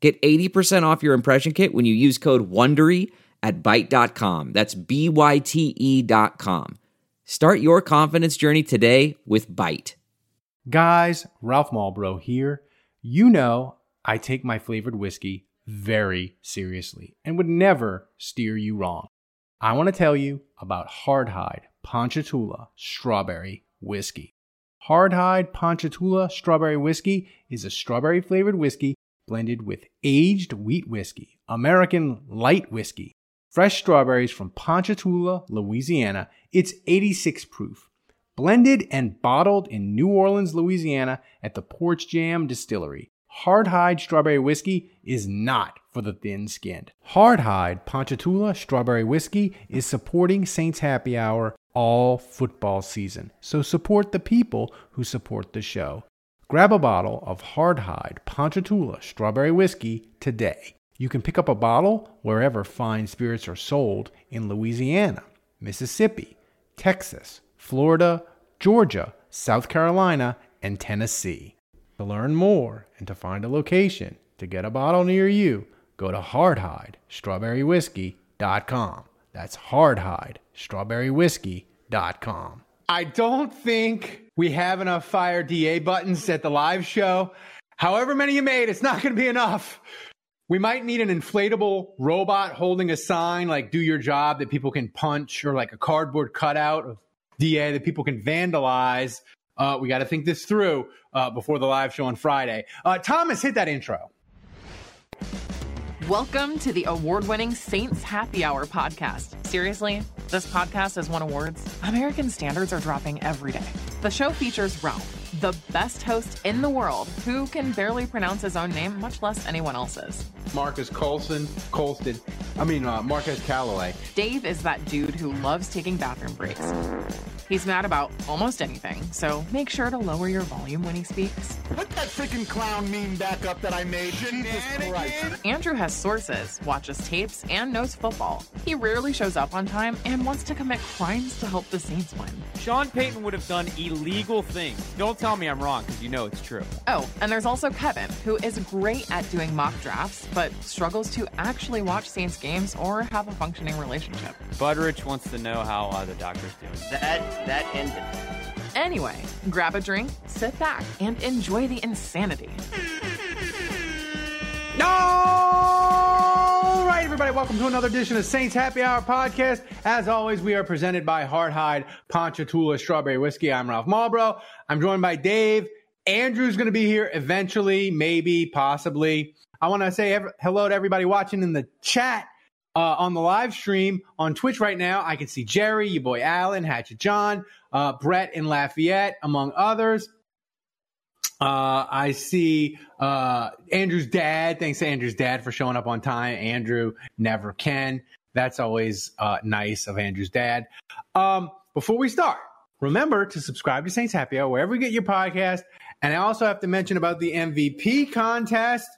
Get 80% off your impression kit when you use code WONDERY at Byte.com. That's B-Y-T-E dot com. Start your confidence journey today with Byte. Guys, Ralph Malbrough here. You know I take my flavored whiskey very seriously and would never steer you wrong. I want to tell you about Hardhide Ponchatoula Strawberry Whiskey. Hardhide Ponchatoula Strawberry Whiskey is a strawberry flavored whiskey blended with aged wheat whiskey, American light whiskey, fresh strawberries from Ponchatoula, Louisiana. It's 86 proof. Blended and bottled in New Orleans, Louisiana at the Porch Jam Distillery. Hardhide Strawberry Whiskey is not for the thin skinned. Hardhide Ponchatoula Strawberry Whiskey is supporting Saints Happy Hour all football season. So support the people who support the show. Grab a bottle of Hardhide Ponchatoula Strawberry Whiskey today. You can pick up a bottle wherever fine spirits are sold in Louisiana, Mississippi, Texas, Florida, Georgia, South Carolina, and Tennessee. To learn more and to find a location to get a bottle near you, go to hardhidestrawberrywhiskey.com. That's hardhidestrawberrywhiskey.com. I don't think we have enough fire DA buttons at the live show. However many you made, it's not going to be enough. We might need an inflatable robot holding a sign like do your job that people can punch or like a cardboard cutout of DA that people can vandalize. Uh, we got to think this through uh, before the live show on Friday. Uh, Thomas, hit that intro. Welcome to the award winning Saints Happy Hour podcast. Seriously, this podcast has won awards. American standards are dropping every day. The show features Ralph, the best host in the world, who can barely pronounce his own name, much less anyone else's. Marcus Colson, Colston, I mean, uh, Marquez Calloway. Dave is that dude who loves taking bathroom breaks. He's mad about almost anything, so make sure to lower your volume when he speaks. Put that freaking clown meme back up that I made. Jesus Christ. Andrew has sources, watches tapes, and knows football. He rarely shows up on time and wants to commit crimes to help the Saints win. Sean Payton would have done illegal things. Don't tell me I'm wrong because you know it's true. Oh, and there's also Kevin, who is great at doing mock drafts, but struggles to actually watch Saints games or have a functioning relationship. Budrich wants to know how uh, the doctor's doing. That that ended. Anyway, grab a drink, sit back, and enjoy the insanity. Welcome to another edition of Saints Happy Hour podcast. As always, we are presented by Hardhide Ponchatoula Strawberry Whiskey. I'm Ralph Malbrough. I'm joined by Dave. Andrew's going to be here eventually, maybe, possibly. I want to say ev- hello to everybody watching in the chat uh, on the live stream on Twitch right now. I can see Jerry, your boy Alan, Hatchet John, uh, Brett in Lafayette, among others. Uh, I see uh, Andrew's dad. Thanks to Andrew's dad for showing up on time. Andrew never can. That's always uh, nice of Andrew's dad. Um, before we start, remember to subscribe to Saints Happy Hour wherever you get your podcast. And I also have to mention about the MVP contest.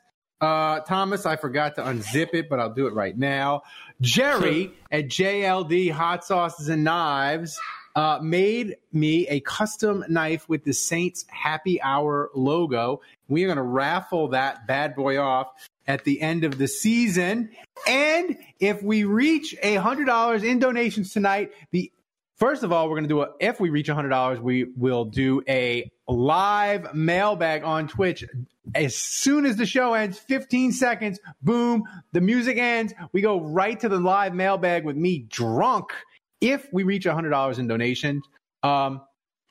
Uh, Thomas, I forgot to unzip it, but I'll do it right now. Jerry at JLD Hot Sauces and Knives uh, made me a custom knife with the Saints Happy Hour logo. We are going to raffle that bad boy off at the end of the season. And if we reach a hundred dollars in donations tonight, the first of all, we're going to do a. If we reach a hundred dollars, we will do a live mailbag on Twitch. As soon as the show ends, 15 seconds, boom, the music ends. We go right to the live mailbag with me drunk if we reach $100 in donations, um,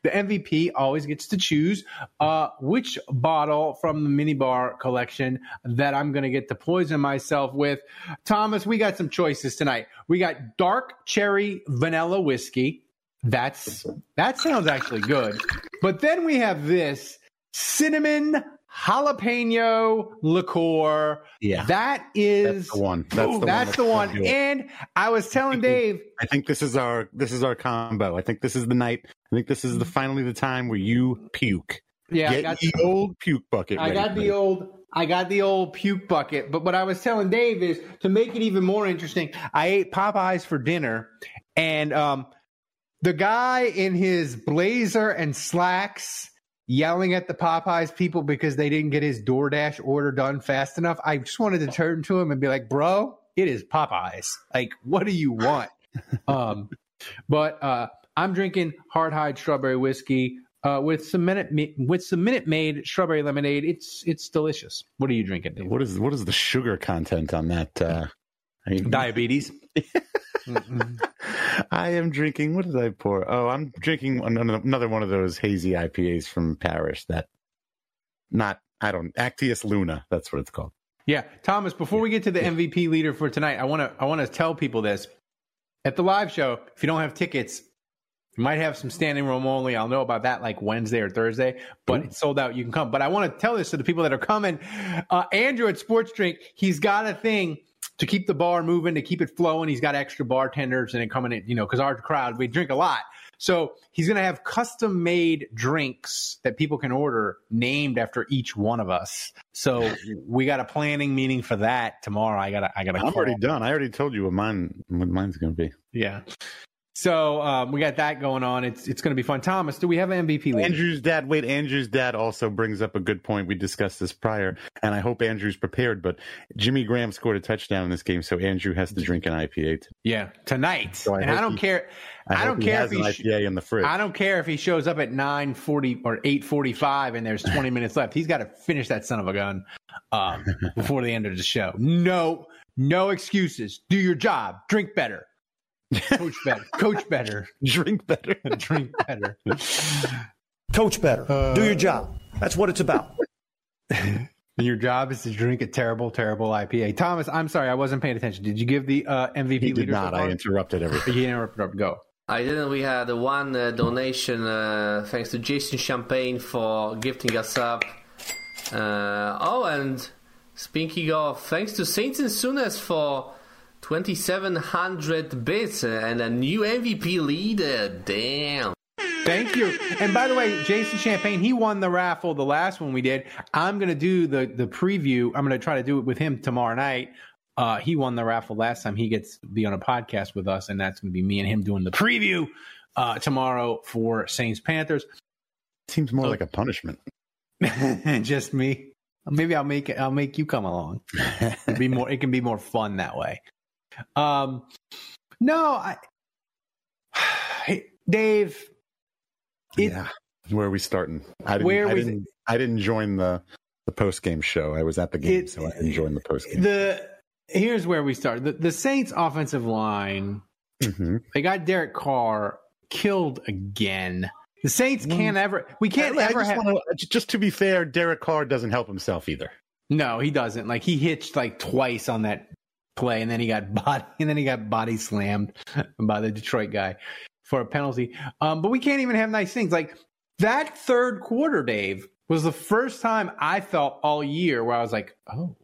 the MVP always gets to choose uh, which bottle from the minibar collection that I'm going to get to poison myself with. Thomas, we got some choices tonight. We got dark cherry vanilla whiskey. That's that sounds actually good. But then we have this cinnamon jalapeno liqueur. Yeah. That is That's the one. That's the that's one the one. gonna do it. And I was telling Dave, I think this is our this is our combo. I think this is the night. I think this is the finally the time where you puke. yeah, I Get got the old puke bucket. I got the old I got the old puke bucket. But what I was telling Dave is to make it even more interesting, I ate Popeyes for dinner and um the guy in his blazer and slacks yelling at the Popeyes people because they didn't get his DoorDash order done fast enough. I just wanted to turn to him and be like, "Bro, it is Popeyes. Like, what do you want?" um, but uh, I'm drinking Hard Hide strawberry whiskey uh, with some minute with some Minute Maid strawberry lemonade. It's it's delicious. What are you drinking? Dave? What is what is the sugar content on that? Uh, I mean, Diabetes. I am drinking. What did I pour? Oh, I'm drinking another another one of those hazy IPAs from Parish. That not I don't Actius Luna. That's what it's called. Yeah, Thomas. Before we get to the MVP leader for tonight, I want to I want to tell people this at the live show. If you don't have tickets, you might have some standing room only. I'll know about that like Wednesday or Thursday, but it's sold out. You can come. But I want to tell this to the people that are coming. Uh, Andrew at Sports Drink, he's got a thing to keep the bar moving, to keep it flowing. He's got extra bartenders and it coming in, you know, because our crowd we drink a lot. So he's going to have custom made drinks that people can order named after each one of us. So we got a planning meeting for that tomorrow. I got to, I got to I'm already done. I already told you what mine what mine's going to be. Yeah. So um, we got that going on. It's it's going to be fun. Thomas, do we have an MVP leader? Andrew's dad. Wait, Andrew's dad also brings up a good point. We discussed this prior, and I hope Andrew's prepared. But Jimmy Graham scored a touchdown in this game, so Andrew has to drink an IPA. Yeah, tonight. So I and I don't he- care. I, I, don't care if he. IPA in the fridge. I don't care if he shows up at nine forty or eight forty five and there's twenty minutes left. He's got to finish that son of a gun um, before the end of the show. No, no excuses. Do your job. Drink better. Coach better. Coach better. drink better. Drink better. Coach better. Do your job. That's what it's about. And your job is to drink a terrible, terrible IPA. Thomas, I'm sorry, I wasn't paying attention. Did you give the uh, MVP He did not. so? I interrupted everything. You interrupted. Go. I didn't. We had one uh, donation thanks thanks to Jason Champagne for gifting us up. Uh, oh, and speaking of, thanks to Saints and Sunas for 2,700 bits and a new MVP leader. Damn. Thank you. And by the way, Jason Champagne, he won the raffle the last one we did. I'm going to do the the preview. I'm going to try to do it with him tomorrow night. Uh, he won the raffle last time. He gets to be on a podcast with us, and that's going to be me and him doing the preview uh, tomorrow for Saints Panthers. Seems more like a punishment. Just me. Maybe I'll make it. I'll make you come along. It'd be more. It can be more fun that way. Um, no, I, hey, Dave. It, yeah. Where are we starting? I didn't. Where I was didn't, I didn't join the the post game show. I was at the game, It- so I didn't join the post game. the here's where we start. The, the Saints offensive line, hmm they got Derek Carr killed again. The Saints can't ever we can't I, I ever just, have wanna, just to be fair, Derek Carr doesn't help himself either. No, he doesn't. Like he hitched like twice on that play and then he got body and then he got body slammed by the Detroit guy for a penalty. Um but we can't even have nice things. Like that third quarter, Dave, was the first time I felt all year where I was like, "Oh,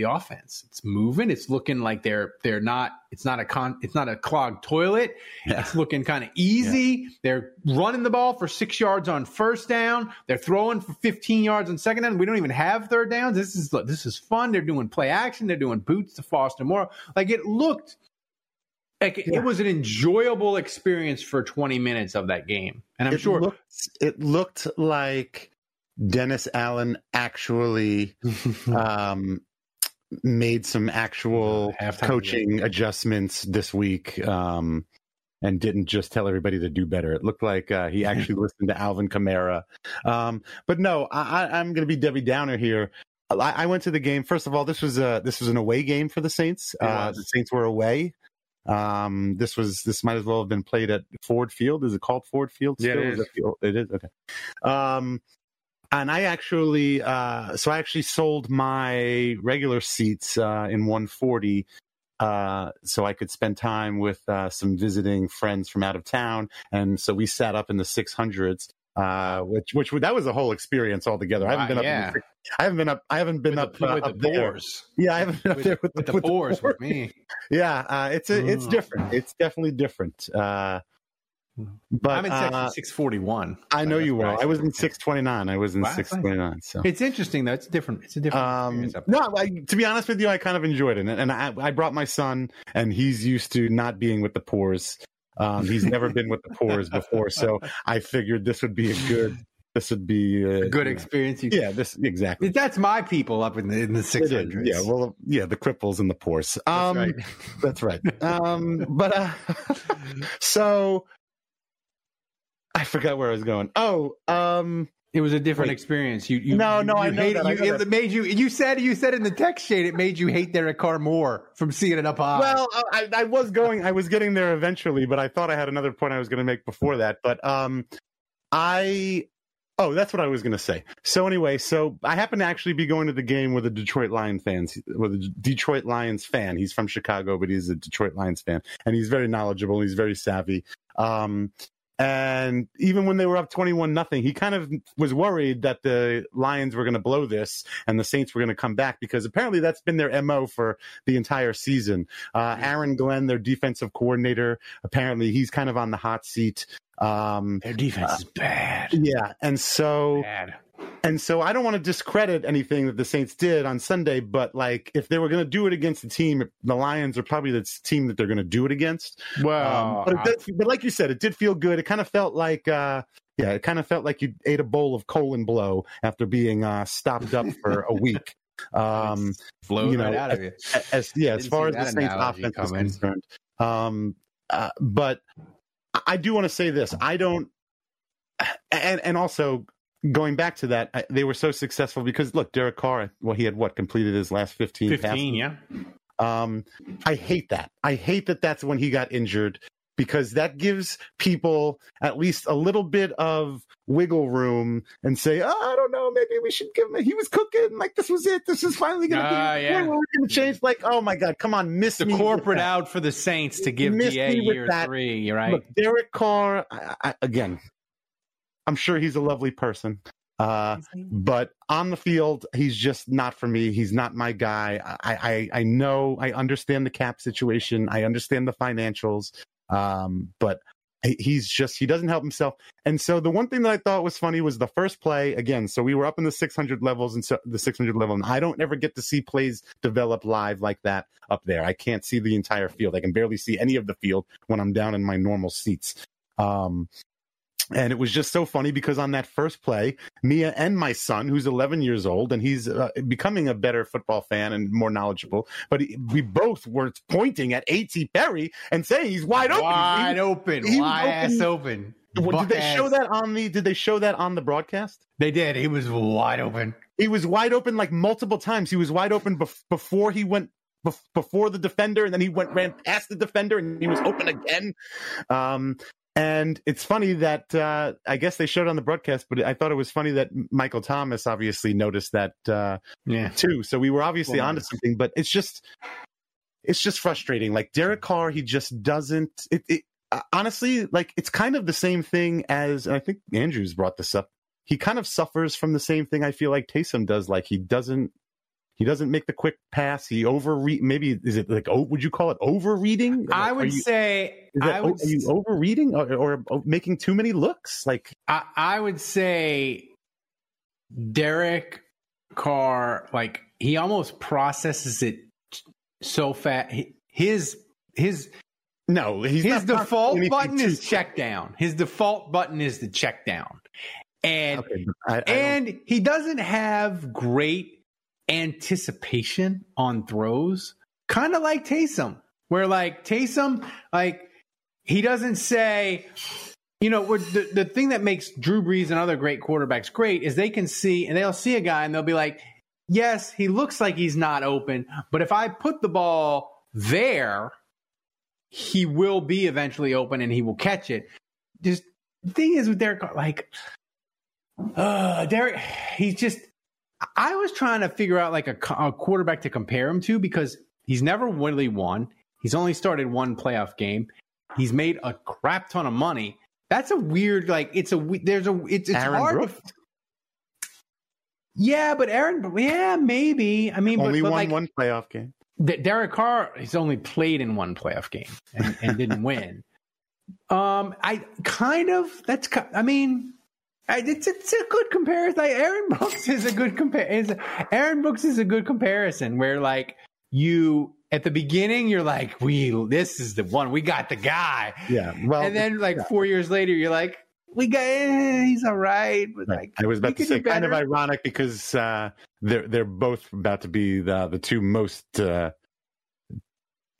the offense. It's moving. It's looking like they're they're not. It's not a con. It's not a clogged toilet. It's looking kind of easy. They're running the ball for six yards on first down. They're throwing for fifteen yards on second down. We don't even have third downs. This is this is fun. They're doing play action. They're doing boots to Foster Moreau. Like it looked. Like it was an enjoyable experience for 20 minutes of that game. And I'm it sure looked, it looked like Dennis Allen actually um, made some actual coaching adjustments this week um, and didn't just tell everybody to do better. It looked like uh, he actually listened to Alvin Kamara. Um, but no, I, I'm going to be Debbie Downer here. I, I went to the game. First of all, this was a this was an away game for the Saints. Uh, the Saints were away. Um, this was this might as well have been played at Ford Field. Is it called Ford Field? Yeah, it still? is. that Field? It is okay. Um, and I actually, uh, so I actually sold my regular seats uh, in 140 uh, so I could spend time with uh, some visiting friends from out of town. And so we sat up in the 600s. uh, which which that was a whole experience altogether. I haven't been up. yeah. The, I haven't been up. I haven't been with up, the, uh, with up the there. boars. Yeah, I haven't been up With, there with, with the with boars with me. Yeah, uh, it's a, it's Mm. different. It's definitely different. But I'm in section uh, 641. I know you were. where I was in six twenty nine. I was in Wow. six twenty nine. So It's interesting though. It's different. It's a different. um, experience up there. no, I, to be honest with you, I kind of enjoyed it, and, and I, I brought my son, and he's used to not being with the poors. Um, he's never been with the poors before, so I figured this would be a good. This would be uh, a good you know, experience. You, Yeah, this exactly. That's my people up in the in the It six is. hundreds. Yeah, well, yeah, the cripples and the poors. That's Um, right. That's right. Um, but uh, so I forgot where I was going. Oh, um, It was a different Wait. experience. You, you No, you, no, you I know hated- that, I you- it that. made you. You said you said in the text shade it made you hate Derek Carr more from seeing it up high. well, I, I was going, I was getting there eventually, but I thought I had another point I was going to make before that. But um, I, oh, that's what I was going to say. So anyway, so I happen to actually be going to the game with a Detroit Lions fans, with a Detroit Lions fan. He's from Chicago, but he's a Detroit Lions fan, and he's very knowledgeable. He's very savvy. Um, and even when they were up 21 nothing, he kind of was worried that the Lions were going to blow this and the Saints were going to come back because apparently that's been their MO for the entire season. Uh, Aaron Glenn, their defensive coordinator, apparently he's kind of on the hot seat. Um, their defense is bad. yeah. And so, Bad. And so I don't want to discredit anything that the Saints did on Sunday, but like if they were going to do it against the team, the Lions are probably the team that they're going to do it against. Well, Um, but, it did, but like you said, it did feel good. It kind of felt like, uh, yeah, it kind of felt like you ate a bowl of colon blow after being uh, stopped up for a week. Um, flowed you know, right out of you. as yeah, as far as the Saints offense is concerned. Um, uh, but I do want to say this: I don't, and and also going back to that, I, they were so successful because look, Derek Carr, well, he had what completed his last fifteen. passes. yeah. Um, I hate that. I hate that that's when he got injured because that gives people at least a little bit of wiggle room and say, oh, I don't know, maybe we should give him. He was cooking like this was it. This is finally going to Ah, be yeah. yeah. we're going to change. Like, oh my god, come on, miss The corporate out for the Saints to give DA me with year that. three. You're right. Look, Derek Carr, I, I, again, I'm sure he's a lovely person. Uh, but on the field, he's just not for me. He's not my guy. I, I, I know, I understand the cap situation. I understand the financials. Um, but he's just, he doesn't help himself. And so the one thing that I thought was funny was the first play again. So we were up in the 600 levels and so the 600 level, and I don't ever get to see plays develop live like that up there. I can't see the entire field. I can barely see any of the field when I'm down in my normal seats. Um, and it was just so funny because on that first play, Mia and my son, who's 11 years old, and he's uh, becoming a better football fan and more knowledgeable, but he, we both were pointing at A.T. Perry and saying he's wide open. Wide He- open, he wide ass open. did they show that on the? Did they show that on the broadcast? They did. He was wide open. He was wide open like multiple times. He was wide open bef- before he went bef- before the defender, and then he went ran past the defender, and he was open again. Um, and it's funny that uh, I guess they showed on the broadcast, but I thought it was funny that Michael Thomas obviously noticed that uh, Yeah. too. So we were obviously Well, onto something, but it's just it's just frustrating. Like Derek Carr, he just doesn't. It, it uh, honestly, like it's kind of the same thing as, and I think Andrews brought this up. He kind of suffers from the same thing I feel like Taysom does. Like he doesn't. He doesn't make the quick pass. He overread. Maybe is it like oh? Would you call it overreading? I would you, say that, I would are you overreading or, or, or making too many looks? Like I, I would say Derek Carr, like he almost processes it so fast. His his no, he's his default button is check down. His default button is the check down, and Okay, I, I and he doesn't have great anticipation on throws, kind of like Taysom, where like Taysom, like he doesn't say, you know, the, the thing that makes Drew Brees and other great quarterbacks great is they can see and they'll see a guy and they'll be like, yes, he looks like he's not open, but if I put the ball there, he will be eventually open and he will catch it. Just the thing is with Derek, like, uh, Derek, he's just. I was trying to figure out like a, a quarterback to compare him to because he's never really won. He's only started one playoff game. He's made a crap ton of money, That's a weird like. It's a we- there's a it's it's Aaron hard. Brooks? To, yeah, but Aaron, yeah, maybe. I mean, but, Only but won like, one playoff game. Derek Carr has only played in one playoff game and, and didn't win. Um, I kind of that's. I mean, I, it's it's a good comparison. Like Aaron Brooks is a good compare. Aaron Brooks is a good comparison where like you at the beginning you're like we this is the one we got the guy, Yeah. Well, and then like four years later you're like we got eh, he's all right, but Right. like I was about to say, kind of ironic because uh, they're they're both about to be the the two most uh,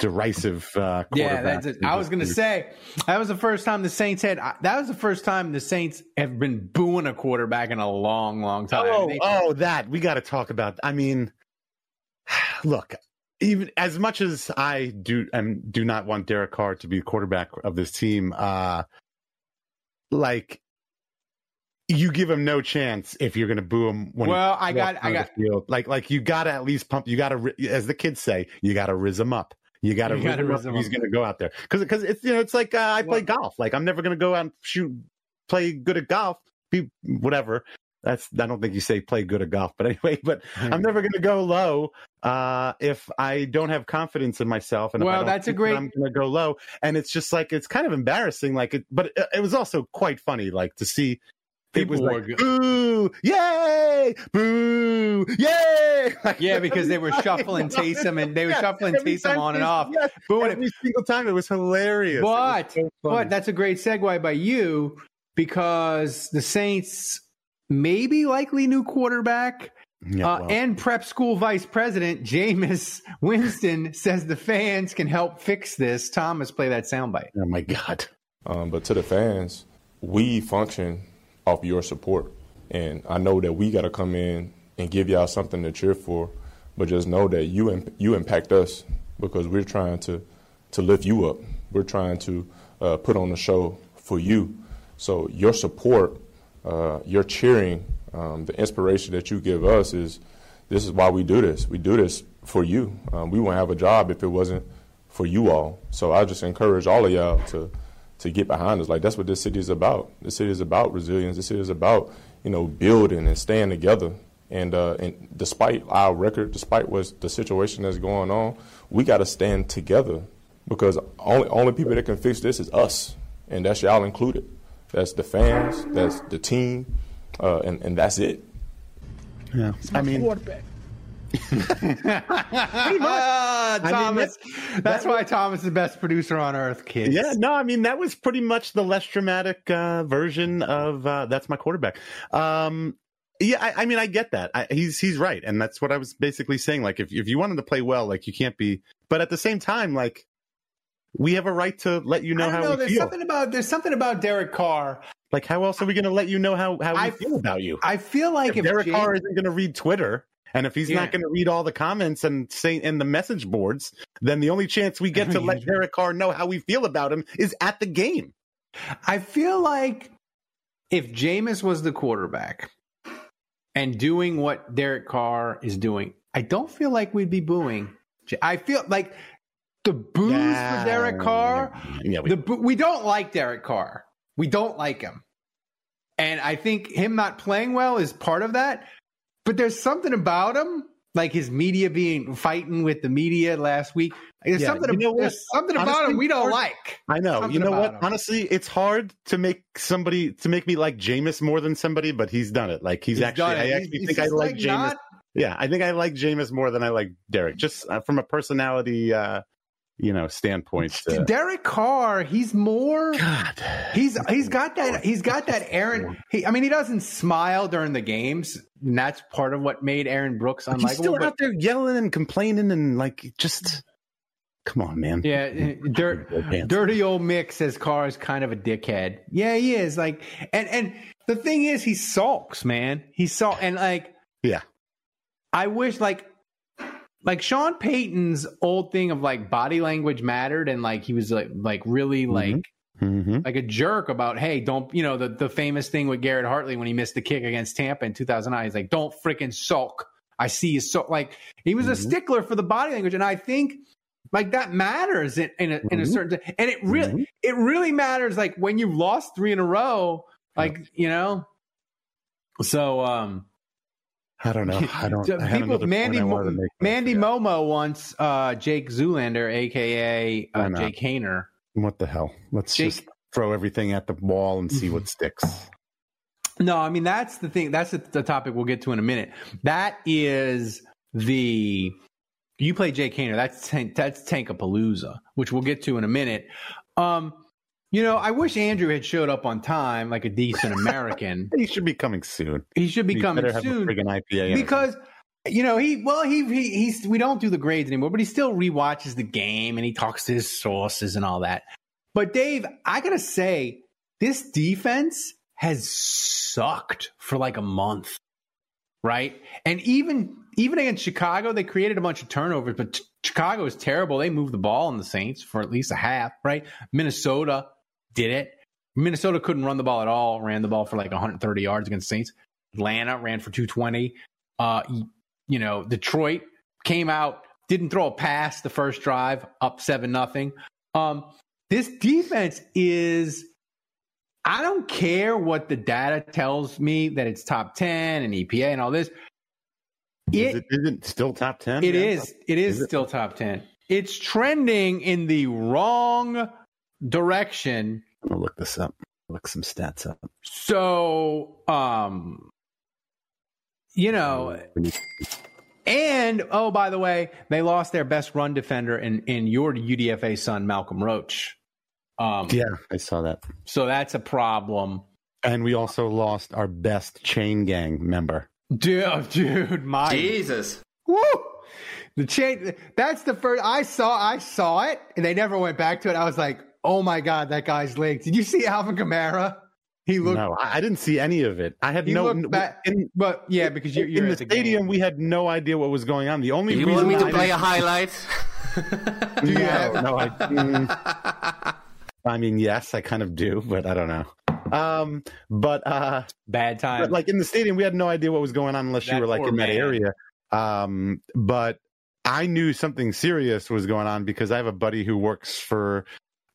derisive. Uh, Yeah, that's it. I was going to say that was the first time the Saints had. That was the first time the Saints have been booing a quarterback in a long, long time. Oh, They- oh, that we got to talk about. I mean, look, even as much as I do and do not want Derek Carr to be a quarterback of this team, uh, like you give him no chance if you're going to boo him. When he Well, I got- I got- field. like like you got to at least pump. You got to, as the kids say, you got to riz him up. You got to You riz gotta him up. riz him if He's going to go out there because because it's you know it's like uh, I play Well- golf. Like I'm never going to go out and shoot play good at golf. Be whatever. That's I don't think you say play good at golf, but anyway. But I'm never going to go low uh, if I don't have confidence in myself. And Well, that's a great- I'm going to go low, and it's just like it's kind of embarrassing. Like it, but it, it was also quite funny, like to see. It was People like were- boo, yay, boo, yay! Like, Yeah, because they were every time- shuffling Taysom and they were Yeah, shuffling every Taysom on and off. yes, Booing it. every single time it was hilarious. It was But so but that's a great segue by you because the Saints maybe likely new quarterback Yeah, uh, and prep school vice president Jameis Winston says the fans can help fix this. Thomas, play that soundbite. oh my god. Um, but to the fans, we function off your support. And I know that we got to come in and give y'all something to cheer for, but just know that you imp- you impact us because we're trying to to lift you up. We're trying to uh, put on a show for you. So your support, uh, your cheering, um, the inspiration that you give us is this is why we do this. We do this for you. Um, we wouldn't have a job if it wasn't for you all. So I just encourage all of y'all to to get behind us. Like that's what this city is about. This city is about resilience. This city is about you know building and staying together. And uh, and despite our record, despite what the situation that's going on, we got to stand together because only only people that can fix this is us, and that's y'all included. That's the fans. That's the team, uh, and and that's it. Yeah, I mean, Ah, mean, Thomas. that- that's that why Thomas is the best producer on earth, kids. Yeah, no, I mean that was pretty much the less dramatic uh, version of uh, that's my quarterback. Um, yeah, I, I mean I get that. I, he's he's right, and that's what I was basically saying. Like if if you want him to play well, like you can't be, but at the same time, like we have a right to let you know how know. we There's feel. something about there's something about Derek Carr. Like how else are we going to let you know how how we I- feel about you? I feel like if, if, Derek Jay- Carr isn't going to read Twitter. And if he's Yeah. not going to read all the comments and say in the message boards, then the only chance we get to let Derek Carr know how we feel about him is at the game. I feel like if Jameis was the quarterback and doing what Derek Carr is doing, I don't feel like we'd be booing. I feel like the boos for Derek Carr. Yeah, we, The boo- we don't like Derek Carr. We don't like him, and I think him not playing well is part of that. But there's something about him, like his media being fighting with the media last week. There's Yeah, something. you know there's something about him we don't like. I know. Something you know what? him. Honestly, it's hard to make somebody to make me like Jameis more than somebody, but he's done it. Like he's, He's actually. I actually he's think I like like, Jameis. not- Yeah, I think I like Jameis more than I like Derek, just uh, from a personality, uh, you know, standpoint. Uh, Derek Carr, he's more. God, He's he's got that he's got that Aaron. He, I mean, he doesn't smile during the games, and that's part of what made Aaron Brooks But he's still. But out there yelling and complaining and like just come on, man. yeah, dirt, dirty old Mick says Carr is kind of a dickhead. Yeah, he is. Like, and and the thing is, he sulks, man. He sulks, and like, Yeah. I wish like. Like Sean Payton's old thing of like body language mattered, and like he was like like really like Mm-hmm. like a jerk about, hey, don't you know the the famous thing with Garrett Hartley when he missed the kick against Tampa in 2009. He's like, don't freaking sulk. I see you so like he was a Mhm. stickler for the body language, and I think Like that matters in, in a in a Mhm. certain and it really Mhm. it really matters like when you've lost three in a row, like you know. So um I don't know. I don't. so I people Mandy I wanted to Mo- make. Mandy Momo wants uh Jake Zoolander, aka uh. Jake Haener. What the hell? Let's Jake- just throw everything at the wall and see what sticks. No, I mean that's the thing. That's the, the topic we'll get to in a minute. That is the you play Jake Haener. That's tank, that's Tankapalooza, which we'll get to in a minute. Um, you know, I wish Andrew had showed up on time like a decent American. He should be coming soon. he should be He coming better have soon a friggin' IPA. because you know he well he, he he's we don't do the grades anymore, but he still rewatches the game and he talks to his sources and all that. But Dave, I gotta say, this defense has sucked for like a month, right? And even even against Chicago, they created a bunch of turnovers, but Ch- Chicago is terrible. They moved the ball on the Saints for at least a half, right? Minnesota did it. Minnesota couldn't run the ball at all. Ran the ball for like 130 yards against Saints. Atlanta ran for 220. Uh, you know, Detroit came out, didn't throw a pass the first drive, up seven nothing. Um, this defense is. I don't care what the data tells me that it's top 10 and EPA and all this. is It, is it still top ten? it Yeah. is. It is, Is it? still top 10. It's trending in the wrong direction. I'm gonna look this up. Look some stats up. So, um, you know, and oh, by the way, they lost their best run defender in, in your UDFA son, Malcolm Roach. Um, Yeah, I saw that. So that's a problem. And we also lost our best chain gang member. Dude, dude, my Jesus. Woo! The chain. That's the first I saw. I saw it, and they never went back to it. I was like, "Oh my god, that guy's leg!" Did you see Alvin Kamara? He looked. no, I, I didn't see any of it. I had He no. looked back- in, But yeah, because you're, you're in the at the stadium, game. we had no idea what was going on. The only You reason want me to I play a highlight? Do you no, have- no, I, mm, I mean, yes, I kind of do, but I don't know. Um, but uh, bad time. like in the stadium, we had no idea what was going on unless you were like poor in that area. Um, but I knew something serious was going on because I have a buddy who works for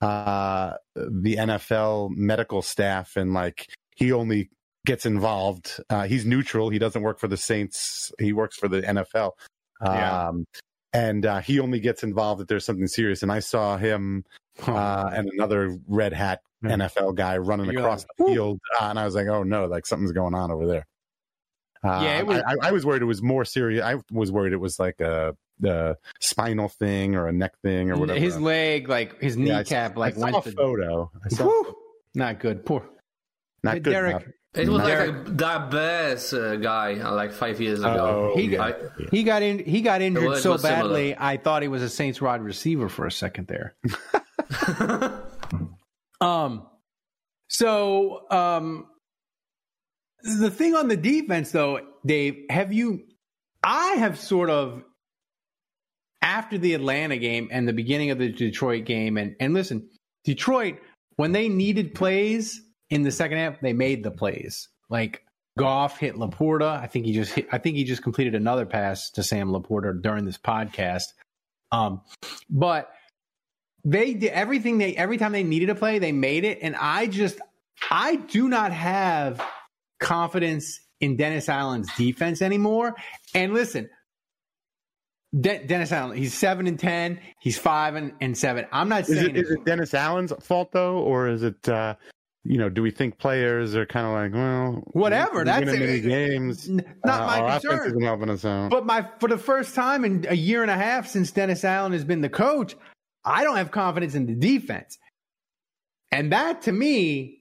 uh the NFL medical staff, and like he only gets involved. Uh, he's neutral. He doesn't work for the Saints. He works for the NFL. Yeah. Um, and uh, he only gets involved if there's something serious. And I saw him uh, and another red hat. NFL guy running across the field, uh, and I was like, "Oh no, like something's going on over there." Uh, Yeah, it was- I, I, I was worried it was more serious. I was worried it was like a, a spinal thing or a neck thing or whatever. His leg, like his Yeah, I kneecap, like I saw went a to. photo. I saw, Whew! not good. Poor. not good. Derek. Rob. It was Derek- like a diabetes uh, guy uh, like five years ago. Oh, He got- I- He got in. He got injured so was similar. badly. I thought he was a Saints wide receiver for a second there. um. So, um, the thing on the defense, though, Dave, have you? I have sort of after the Atlanta game and the beginning of the Detroit game, and and listen, Detroit when they needed plays in the second half, they made the plays. Like Goff hit Laporta. I think he just hit, I think he just completed another pass to Sam Laporta during this podcast. Um, but they did everything they every time they needed a play, they made it. And I just I do not have confidence in Dennis Allen's defense anymore. And listen, De- Dennis Allen, he's seven and ten. He's five and, and seven. I'm not Is saying it, is it Dennis Allen's fault though, or is it? Uh, you know, do we think players are kind of like, well, Whatever, that's it. many games. Not Uh, my our concern. isn't helping us out. But my for the first time in a year and a half since Dennis Allen has been the coach, I don't have confidence in the defense. And that to me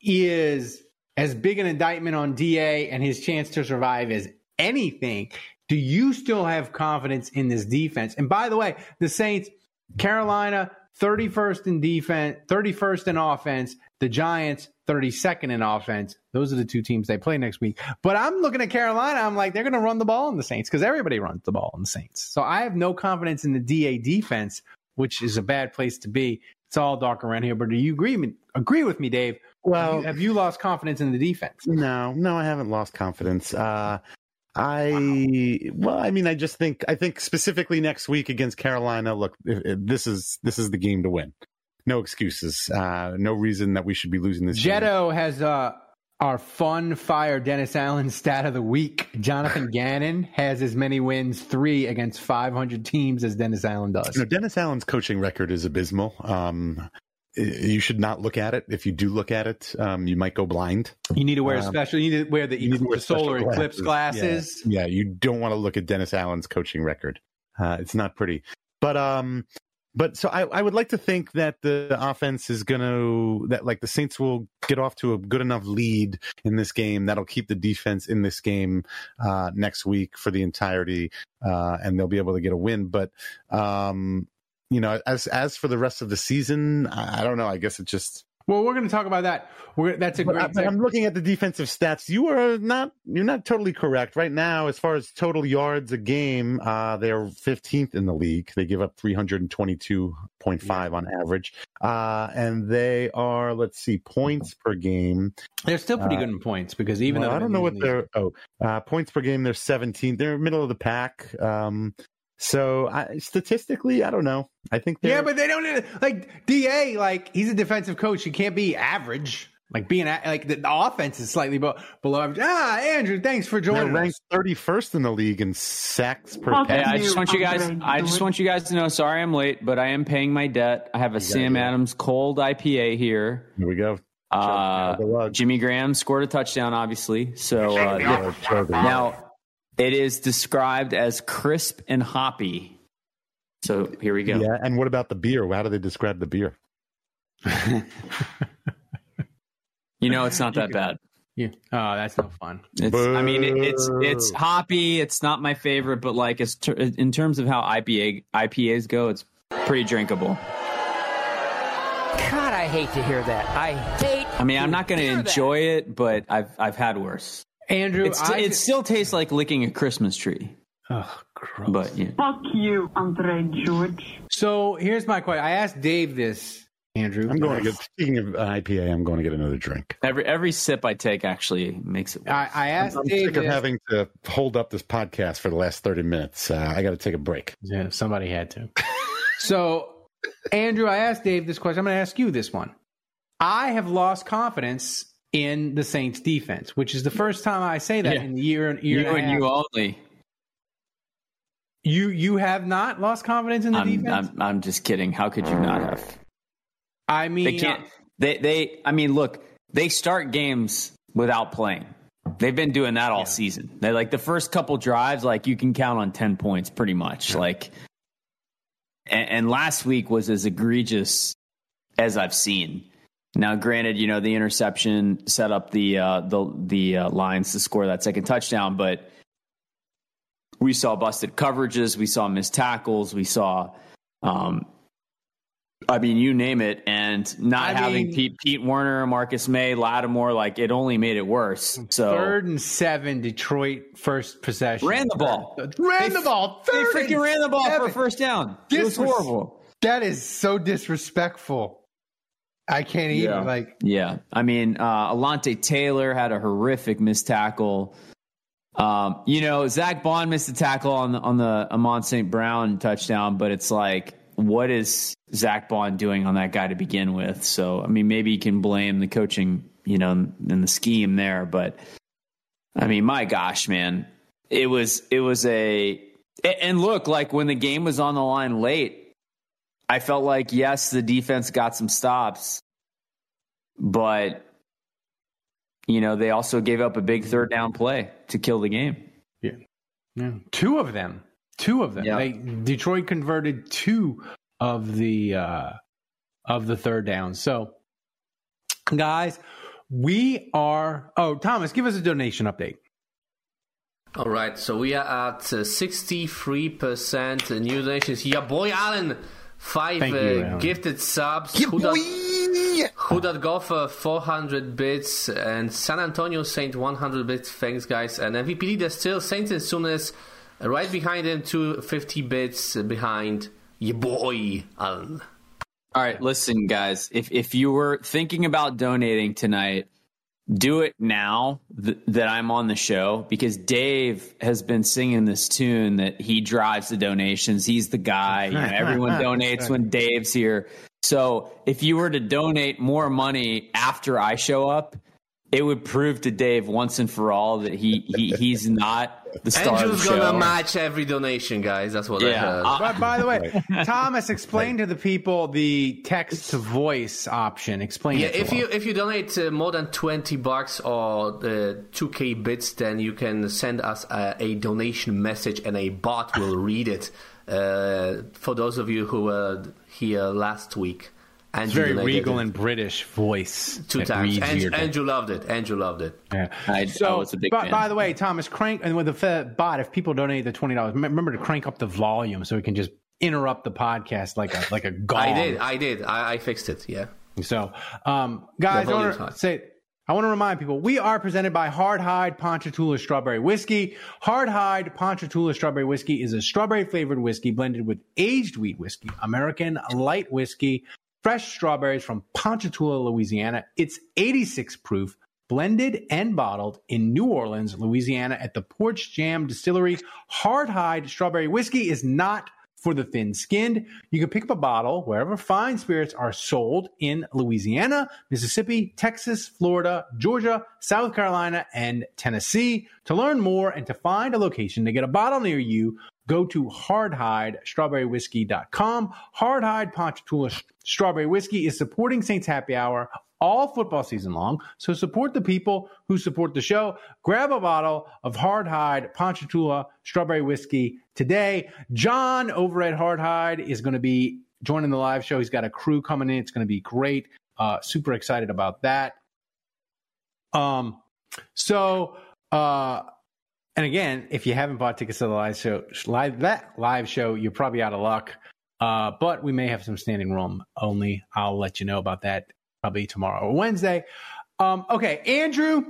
is as big an indictment on DA and his chance to survive as anything. Do you still have confidence in this defense? And by the way, the Saints, Carolina, 31st in defense, 31st in offense, the Giants, 32nd in offense. Those are the two teams they play next week. But I'm looking at Carolina. I'm like, they're going to run the ball on the Saints because everybody runs the ball on the Saints. So I have no confidence in the DA defense, which is a bad place to be. It's all dark around here. But do you agree, agree with me, Dave? Well, have you, have you lost confidence in the defense? No, no, I haven't lost confidence. Uh, I well, I mean, I just think I think specifically next week against Carolina. Look, if- if this is this is the game to win. No excuses. Uh, no reason that we should be losing this. game. Jetto has uh, our fun fire Dennis Allen stat of the week. Jonathan Gannon has as many wins, three against 500 teams, as Dennis Allen does. You know, Dennis Allen's coaching record is abysmal. Um, you should not look at it. If you do look at it, um, you might go blind. You need to wear Um, special. You need to wear the, You need to wear solar special eclipse glasses. Yeah, yeah, you don't want to look at Dennis Allen's coaching record. Uh, it's not pretty. But um, but so I, I would like to think that the offense is going to that like the Saints will get off to a good enough lead in this game that'll keep the defense in this game uh, next week for the entirety, uh, and they'll be able to get a win. But um, you know, as as for the rest of the season, I, I don't know. I guess it just Well, we're going to talk about that. We're, that's a but, great. I, I'm looking at the defensive stats. You are not you're not totally correct right now. As far as total yards a game, uh, they're 15th in the league. They give up 322.5 on average, uh, and they are let's see points per game. they're still pretty uh, good in points because even Well, though I don't know what they're oh uh, points per game. They're 17th. They're middle of the pack. Um, so I, statistically, I don't know. I think they're, yeah, but they don't like Da. Like he's a defensive coach. He can't be average. Like being a- like the, the offense is slightly be- below average. Ah, Andrew, thanks for they're joining ranked 31st in the league in sacks per Okay, pass. I just want you guys. I just want you guys to know. Sorry, I'm late, but I am paying my debt. I have a Sam. Adams cold IPA here. Here we go. Uh. Jimmy Graham scored a touchdown, obviously. So uh, chug now it is described as crisp and hoppy. So here we go. Yeah, and what about the beer? How do they describe the beer? You know, it's not that bad. Yeah. Oh, that's no fun. It's, I mean, it, it's it's hoppy. It's not my favorite, but like it's ter- in terms of how IPA IPAs go, it's pretty drinkable. God, I hate to hear that. I hate. I mean, I'm not going to hear that. enjoy it, but I've I've had worse. Andrew, It's, I it still tastes like licking a Christmas tree, oh, gross. but yeah. Fuck you, Andre George. So here's my question. I asked Dave this, Andrew. I'm going to get. Speaking of IPA, I'm going to get another drink. Every every sip I take actually makes it. Worse. I, I asked I'm Dave sick of this. having to hold up this podcast for the last 30 minutes. Uh, I got to take a break. Yeah, somebody had to. so, Andrew, I asked Dave this question. I'm going to ask you this one. I have lost confidence in the Saints defense, which is the first time I say that Yeah. in the year and year you and a and half. you only. You you have not lost confidence in the I'm, defense. I'm I'm just kidding. How could you not have? I mean, They can't. Uh, they they. I mean, look. They start games without playing. They've been doing that all season. They like the first couple drives. Like you can count on ten points, pretty much. Like, and, and last week was as egregious as I've seen. Now, granted, you know the interception set up the uh, the the uh, Lions to score that second touchdown, but we saw busted coverages, we saw missed tackles, we saw, um, I mean, you name it, and not I having mean- Pete, Pete Werner, Marcus Maye, Lattimore, like it only made it worse. So third and seven, Detroit first possession. ran the ball. Ran the ball. They freaking ran the ball for seven. a first down. It was horrible. That is so disrespectful. I can't even Yeah. like. Yeah, I mean, uh, Alontae Taylor had a horrific missed tackle. Um, you know, Zach Bond missed a tackle on the on the Amon St. Brown touchdown, but it's like, what is Zach Bond doing on that guy to begin with? So, I mean, maybe you can blame the coaching, you know, and the scheme there, but I mean, my gosh, man, it was it was a and look like when the game was on the line late. I felt like yes, the defense got some stops, but you know they also gave up a big third down play to kill the game. Yeah. yeah. Two of them. Two of them. Yeah. They, Detroit converted two of the uh, of the third down. So, guys, we are. Oh, Thomas, give us a donation update. All right, so we are at uh, 63% new donations. Yeah, boy Allen, five Thank uh, you, gifted subs. Who that, who that go for 400 bits and San Antonio Saint 100 bits. Thanks, guys. And MVP leader still Saints and Sunes right behind him, 250 bits behind your boy Allen. All right, listen, guys. If if you were thinking about donating tonight, do it now th- that I'm on the show because Dave has been singing this tune that he drives the donations. He's the guy. You know, everyone donates when Dave's here. So if you were to donate more money after I show up, it would prove to Dave once and for all that he, he he's not the star Andrew's gonna match every donation, guys. That's what I Yeah. heard. Uh, But by the way, Thomas, explain to the people the text to voice option. Explain yeah, it to if them. you if you donate uh, more than twenty bucks or the two k bits, then you can send us a, a donation message, and a bot will read it. Uh, for those of you who were here last week, It's Andrew very donated regal and British voice. two times. Andrew. Andrew loved it. Andrew loved it. Yeah. I, So, I was a big but fan. by the way, Thomas, crank and with the Fed bot, if people donate the twenty dollars, remember to crank up the volume so we can just interrupt the podcast like a like a gong. I did. I did. I, I fixed it. Yeah. So, um, guys, I want to say, I want to remind people we are presented by Hard Hide Ponchatoula Strawberry Whiskey. Hard Hide Ponchatoula Strawberry Whiskey is a strawberry flavored whiskey blended with aged wheat whiskey, American light whiskey, fresh strawberries from Ponchatoula, Louisiana. It's 86 proof. Blended and bottled in New Orleans, Louisiana at the Porch Jam Distillery. Hard Hide Strawberry Whiskey is not for the thin skinned. You can pick up a bottle wherever fine spirits are sold in Louisiana, Mississippi, Texas, Florida, Georgia, South Carolina, and Tennessee. To learn more and to find a location to get a bottle near you, go to hardhidestrawberrywhiskey.com. Hardhide Ponchatoula Strawberry Whiskey is supporting Saints Happy Hour all football season long. So support the people who support the show. Grab a bottle of Hard Hide Ponchatoula Strawberry Whiskey today. John over at Hard Hide is going to be joining the live show. He's got a crew coming in. It's going to be great. Uh, super excited about that. Um, so, uh, and again, if you haven't bought tickets to the live show, live that live show, you're probably out of luck. Uh, but we may have some standing room only. I'll let you know about that probably tomorrow or Wednesday. Um, okay, Andrew,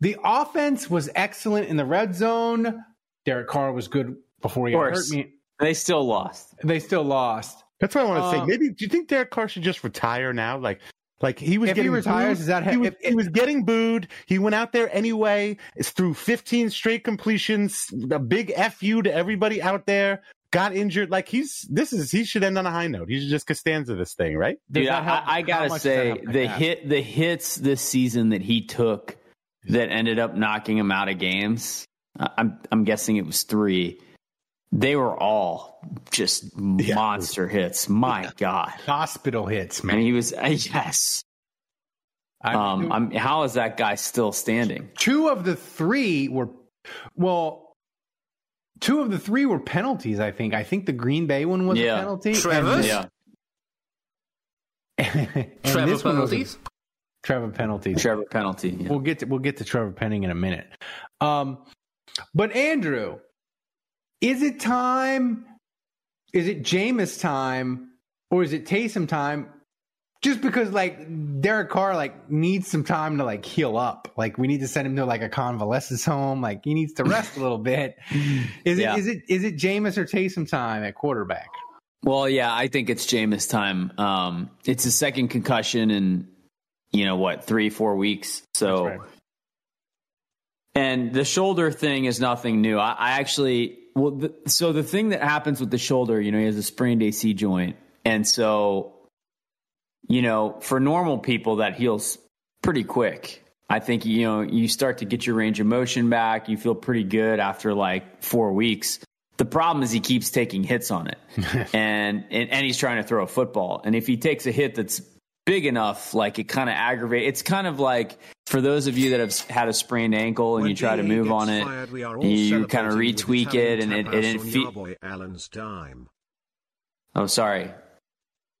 the offense was excellent in the red zone. Derek Carr was good before he got hurt. Me. They still lost. They still lost. That's what I want to say. Um, Maybe do you think Derek Carr should just retire now? Like, like he was If he getting retires, booed. is that he was, if- he was getting booed. He went out there anyway. It's through 15 straight completions. A big fu to everybody out there. Got injured. Like he's this is he should end on a high note. He should just Costanza this thing, right? Dude, that help- I, I gotta much does that say the the hit the hits this season that he took that ended up knocking him out of games. I- I'm I'm guessing it was three. They were all just monster hits. My God, hospital hits, man. and he was uh, yes. I- Um, I'm, how is that guy still standing? two of the three were well two of the three were penalties i think i think the green bay one was Yeah. a penalty Trevor's? Yeah, and, and Trevor this one a- penalties. trevor penalties Trevor penalty. yeah. we'll get to we'll get to trevor penning in a minute um but andrew is it time is it Jameis time or is it Taysom time just because like Derek Carr like needs some time to like heal up. Like we need to send him to like a convalescence home. Like he needs to rest a little bit. Is Yeah. it is it is it Jameis or Taysom time at quarterback? Well, yeah, I think it's Jameis time. Um, it's a second concussion in, you know, what, three, four weeks. So, That's right. and the shoulder thing is nothing new. I, I actually, well, the, so the thing that happens with the shoulder, you know, he has a sprained AC joint. And so, you know, for normal people, that heals pretty quick. I think, you know, you start to get your range of motion back. You feel pretty good after like four weeks. The problem is he keeps taking hits on it, and, and and he's trying to throw a football. And if he takes a hit that's big enough, like it kind of aggravates. It's kind of like for those of you that have had a sprained ankle and When you try to move on it, fired, we you kind of retweak it, and it, tapas and it on fe- Yahweh Allen's dime. Oh, sorry.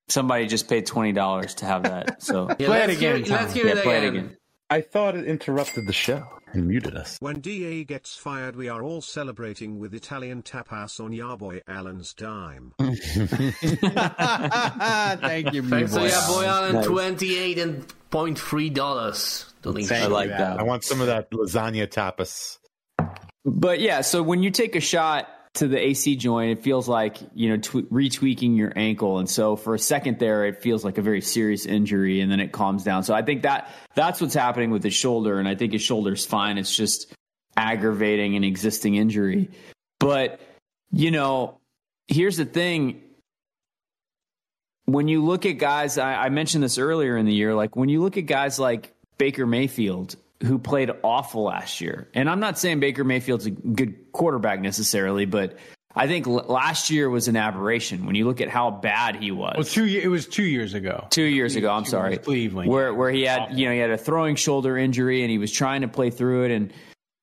Somebody just paid twenty dollars to have that. So Yeah, Play it let's hear- again, let's hear yeah, it play again. it again. I thought it interrupted the show and muted us. When DA gets fired, we are all celebrating with Italian tapas on Yahweh Allen's dime. Thank you, Thanks to boy. yeah, boy Allen, Nice. twenty-eight and point three dollars. Thank I like that. I want some of that lasagna tapas. But yeah, so when you take a shot to the AC joint, it feels like you know tw- retweaking your ankle, and so for a second there, it feels like a very serious injury, and then it calms down. So I think that that's what's happening with his shoulder, and I think his shoulder's fine. It's just aggravating an existing injury. But you know, here's the thing: when you look at guys, I, I mentioned this earlier in the year, like when you look at guys like Baker Mayfield who played awful last year. And I'm not saying Baker Mayfield's a good quarterback necessarily, but I think l- last year was an aberration when you look at how bad he was. Well, two it was two years ago. Two years ago, I'm sorry, Cleveland. where where he had you know he had a throwing shoulder injury and he was trying to play through it and.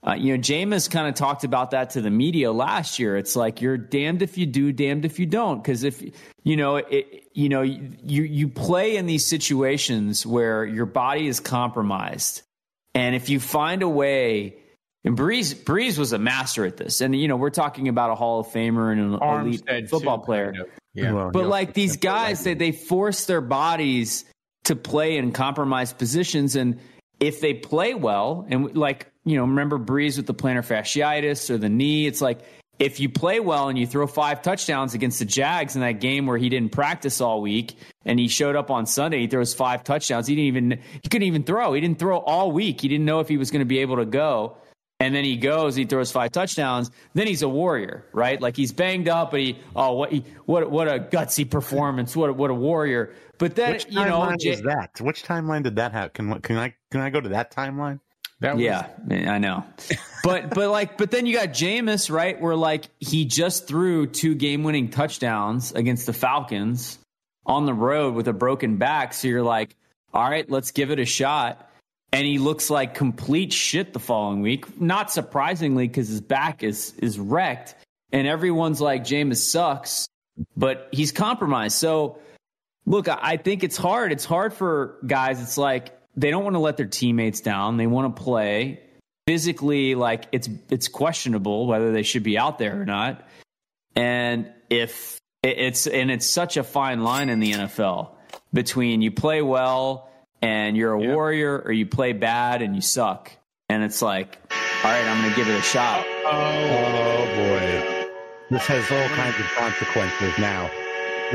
Uh, you know, Jameis kind of talked about that to the media last year. It's like you're damned if you do, damned if you don't. Because if you know, it, you know, you you play in these situations where your body is compromised, and if you find a way, and Brees Brees was a master at this, and you know, we're talking about a Hall of Famer and an elite football too, player. kind of. Yeah. Well, But like these guys, they they force their bodies to play in compromised positions, and if they play well, and like you know, remember Brees with the plantar fasciitis or the knee, it's like if you play well and you throw five touchdowns against the Jags in that game where he didn't practice all week and he showed up on Sunday, he throws five touchdowns. He didn't even he couldn't even throw. He didn't throw all week. He didn't know if he was going to be able to go. And then he goes, he throws five touchdowns. Then he's a warrior, right? Like he's banged up, but he oh what he, what what a gutsy performance, what a, what a warrior. But then Which you know, timeline J- that? Which timeline did that have? Can can I can I go to that timeline? That yeah, I know. But but like but then you got Jameis, right? Where like he just threw two game winning touchdowns against the Falcons on the road with a broken back. So you're like, all right, let's give it a shot. And he looks like complete shit the following week. Not surprisingly, because his back is is wrecked. And everyone's like, Jameis sucks, but he's compromised. So look, I think it's hard. It's hard for guys. It's like they don't want to let their teammates down. They want to play physically. Like it's it's questionable whether they should be out there or not. And if it's and it's such a fine line in the NFL between you play well and you're a warrior, or you play bad and you suck. And it's like, all right, I'm going to give it a shot. Oh boy, this has all kinds of consequences now.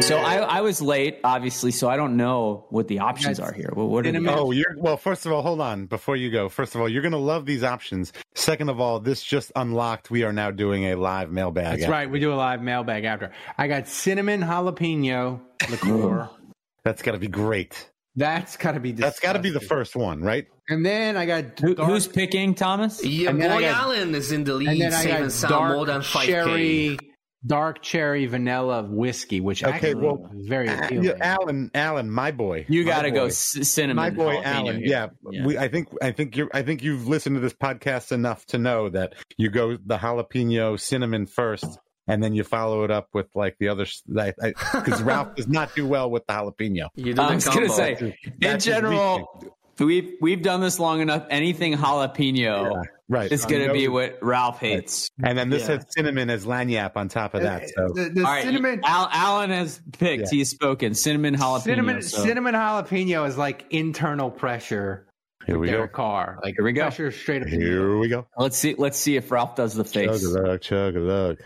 So I, I was late, obviously, so I don't know what the options are here. What, what are the Oh, you're well. First of all, hold on before you go. First of all, you're going to love these options. Second of all, this just unlocked. We are now doing a live mailbag. That's right. We do a live mailbag after. I got cinnamon jalapeno liqueur. That's got to be great. That's got to be. That's got to be the first one, right? And then I got Who, dark- who's picking Thomas? Yeah, And then I boy got- Allen is in the lead. and lead, then I saving got some dark more than 5K. cherry, dark cherry vanilla whiskey, which Okay, actually well, is very Uh, appealing. yeah, Alan, Alan, my boy. You got to go c- cinnamon. my boy jalapeno Alan. here. Yeah, We, I think I think you I think you've listened to this podcast enough to know that you go the jalapeno cinnamon first, and then you follow it up with like the other because Ralph does not do well with the jalapeno. You do I was going to say, That's in his general, we've we've done this long enough. Anything jalapeno Yeah, right. is going to be what Ralph hates. And then this Yeah. has cinnamon as lagniappe on top of that. Eh, so the, the All right, cinnamon, Al, Alan has picked. Yeah. He's spoken. Cinnamon jalapeno. cinnamon, so- cinnamon jalapeno is like internal pressure. here we go. Derek Carr, like Here we go. pressure straight up. Here we go. Let's see. Let's see if Ralph does the face. Chug face. a lug, chug a lug.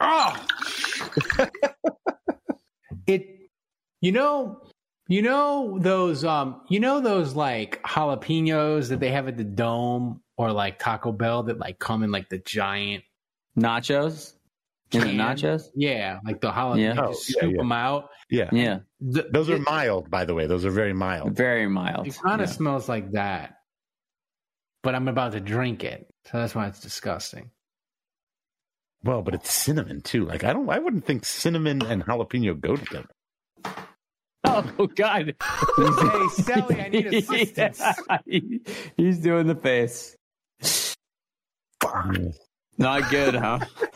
Oh, it. You know, you know those. Um, you know those like jalapenos that they have at the Dome or like Taco Bell that like come in like the giant. Nachos. In the can? nachos. Yeah, like the jalapenos. Yeah. Oh, just yeah, scoop yeah. them out. Yeah. Yeah, The- Those are it, mild, by the way. Those are very mild. very mild. It kind of Yeah. smells like that, but I'm about to drink it, so that's why it's disgusting. Well, but it's cinnamon too. Like I don't I wouldn't think cinnamon and jalapeno go together. Oh God! Hey, Sally, I need assistance. He- He's doing the face. Not good, huh? Dude,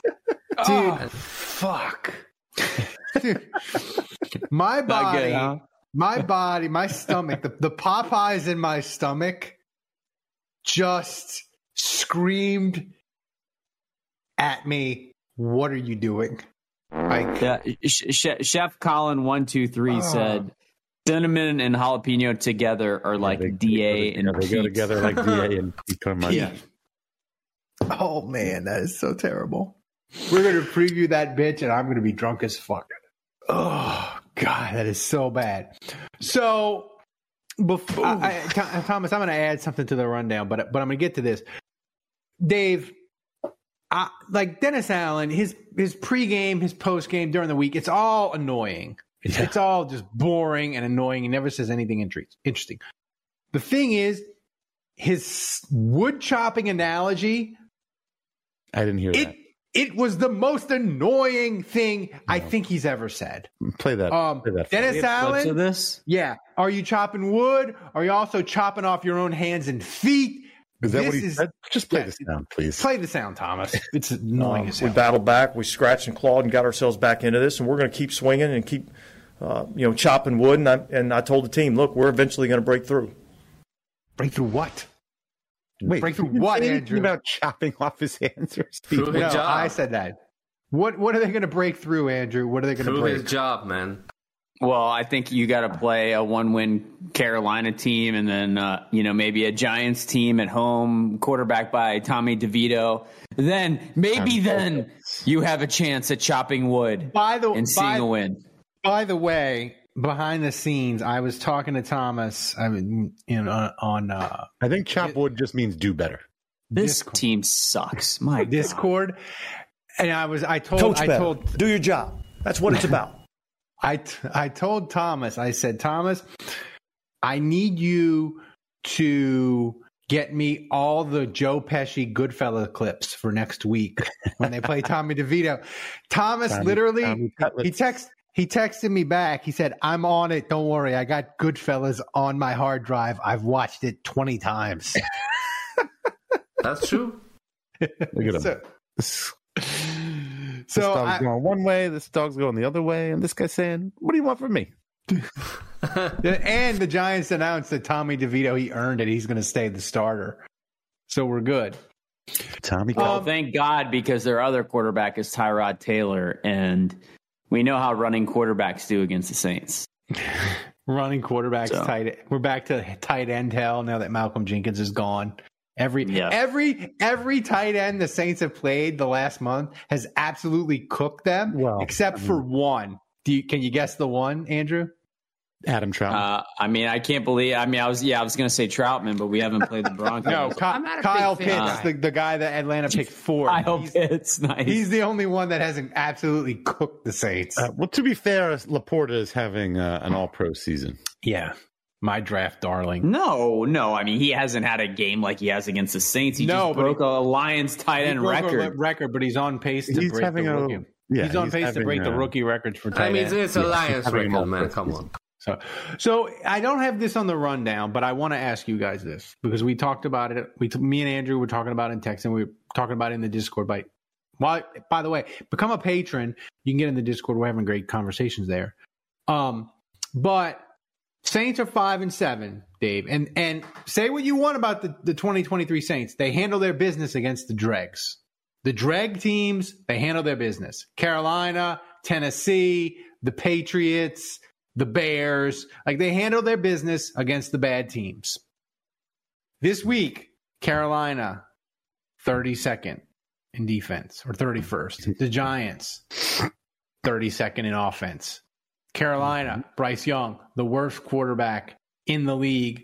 ah, fuck. Dude, my body, good, huh? my body, my stomach, the, the Popeyes in my stomach just screamed at me, What are you doing? Like, Yeah, Sh- Sh- Chef Colin one two three Oh. said cinnamon and jalapeno together are like they, Da they, and go, they go together like DA and Pete Yeah. oh man, that is so terrible. We're gonna preview that bitch, and I'm gonna be drunk as fuck. Oh god, that is so bad. So, before I, I, Thomas, I'm gonna add something to the rundown, but but I'm gonna get to this. Dave, I, like Dennis Allen, his his pregame, his postgame during the week, it's all annoying. It's, it's all just boring and annoying. He never says anything interesting. The thing is, his wood chopping analogy I didn't hear that. it it was the most annoying thing I think he's ever said. Play that. Um, play that. Dennis Allen, this? yeah. Are you chopping wood? Are you also chopping off your own hands and feet? Is that what This he is- said? Just play yeah, the sound, please. Play the sound, Thomas. It's annoying Um, as we battled back, we scratched and clawed and got ourselves back into this, and we're going to keep swinging and keep, uh, you know, chopping wood. And I, and I told the team, look, we're eventually going to break through. Break through what? Wait, break through you didn't what, say anything Andrew? About chopping off his hands or his feet. Through his No, job. I said that. What What are they going to break through, Andrew? What are they going to Through break? his job, man. Well, I think you got to play a one-win Carolina team, and then uh, you know maybe a Giants team at home, quarterback by Tommy DeVito. Then maybe then you have a chance at chopping wood By the and seeing by, a win. by the way, behind the scenes, I was talking to Thomas. I mean, you know, on uh, I think chop wood just means do better. This Discord. team sucks. My God. Discord, and I was I told Coach I better. told Do your job. That's what it's about. I t- I told Thomas, I said, Thomas, I need you to get me all the Joe Pesci Goodfella clips for next week when they play Tommy DeVito. Thomas Tommy- literally Tommy he text he texted me back. He said, "I'm on it. Don't worry. I got Goodfellas on my hard drive. I've watched it 20 times." That's true. Look at him. so, this so dog's I- going one way, this dog's going the other way, and this guy's saying, "What do you want from me?" and the Giants announced that Tommy DeVito he earned it. He's going to stay the starter. So we're good. Tommy. Well, thank God because their other quarterback is Tyrod Taylor, and we know how running quarterbacks do against the Saints. running quarterbacks So- tight we're back to tight end hell now that Malcolm Jenkins is gone. Every Yeah. every every tight end the Saints have played the last month has absolutely cooked them Well, except I for one. Do you, can you guess the one, Andrew? Adam Trout. Uh, I mean, I can't believe. I mean, I was yeah, I was going to say Trautman, but we haven't played the Broncos. No, Ky- I'm not a Kyle big fan. Pitts, the, the guy that Atlanta picked four. Kyle he's, Pitts, nice. he's the only one that hasn't absolutely cooked the Saints. Uh, well, to be fair, Laporta is having uh, an All-Pro season. yeah, my draft darling. no, no. I mean, he hasn't had a game like he has against the Saints. He No, just but broke a Lions tight end record. record, but he's on pace to He's break having the a- rookie. yeah, he's on he's pace to having break the rookie records for tight I mean, end. it's, it's a Lions record, an man. Come on. So, so I don't have this on the rundown, but I want to ask you guys this because we talked about it. We, me and Andrew were talking about it in text, and we were talking about it in the Discord. By, why, by the way, become a patron. You can get in the Discord. We're having great conversations there. Um, but Saints are five and seven, Dave, and and say what you want about the the 2023 Saints. They handle their business against the dregs. The dreg teams, they handle their business. Carolina, Tennessee, the Patriots, the Bears, like they handle their business against the bad teams. This week, Carolina, 32nd in defense or 31st. The Giants, 32nd in offense. Carolina, mm-hmm. Bryce Young, the worst quarterback in the league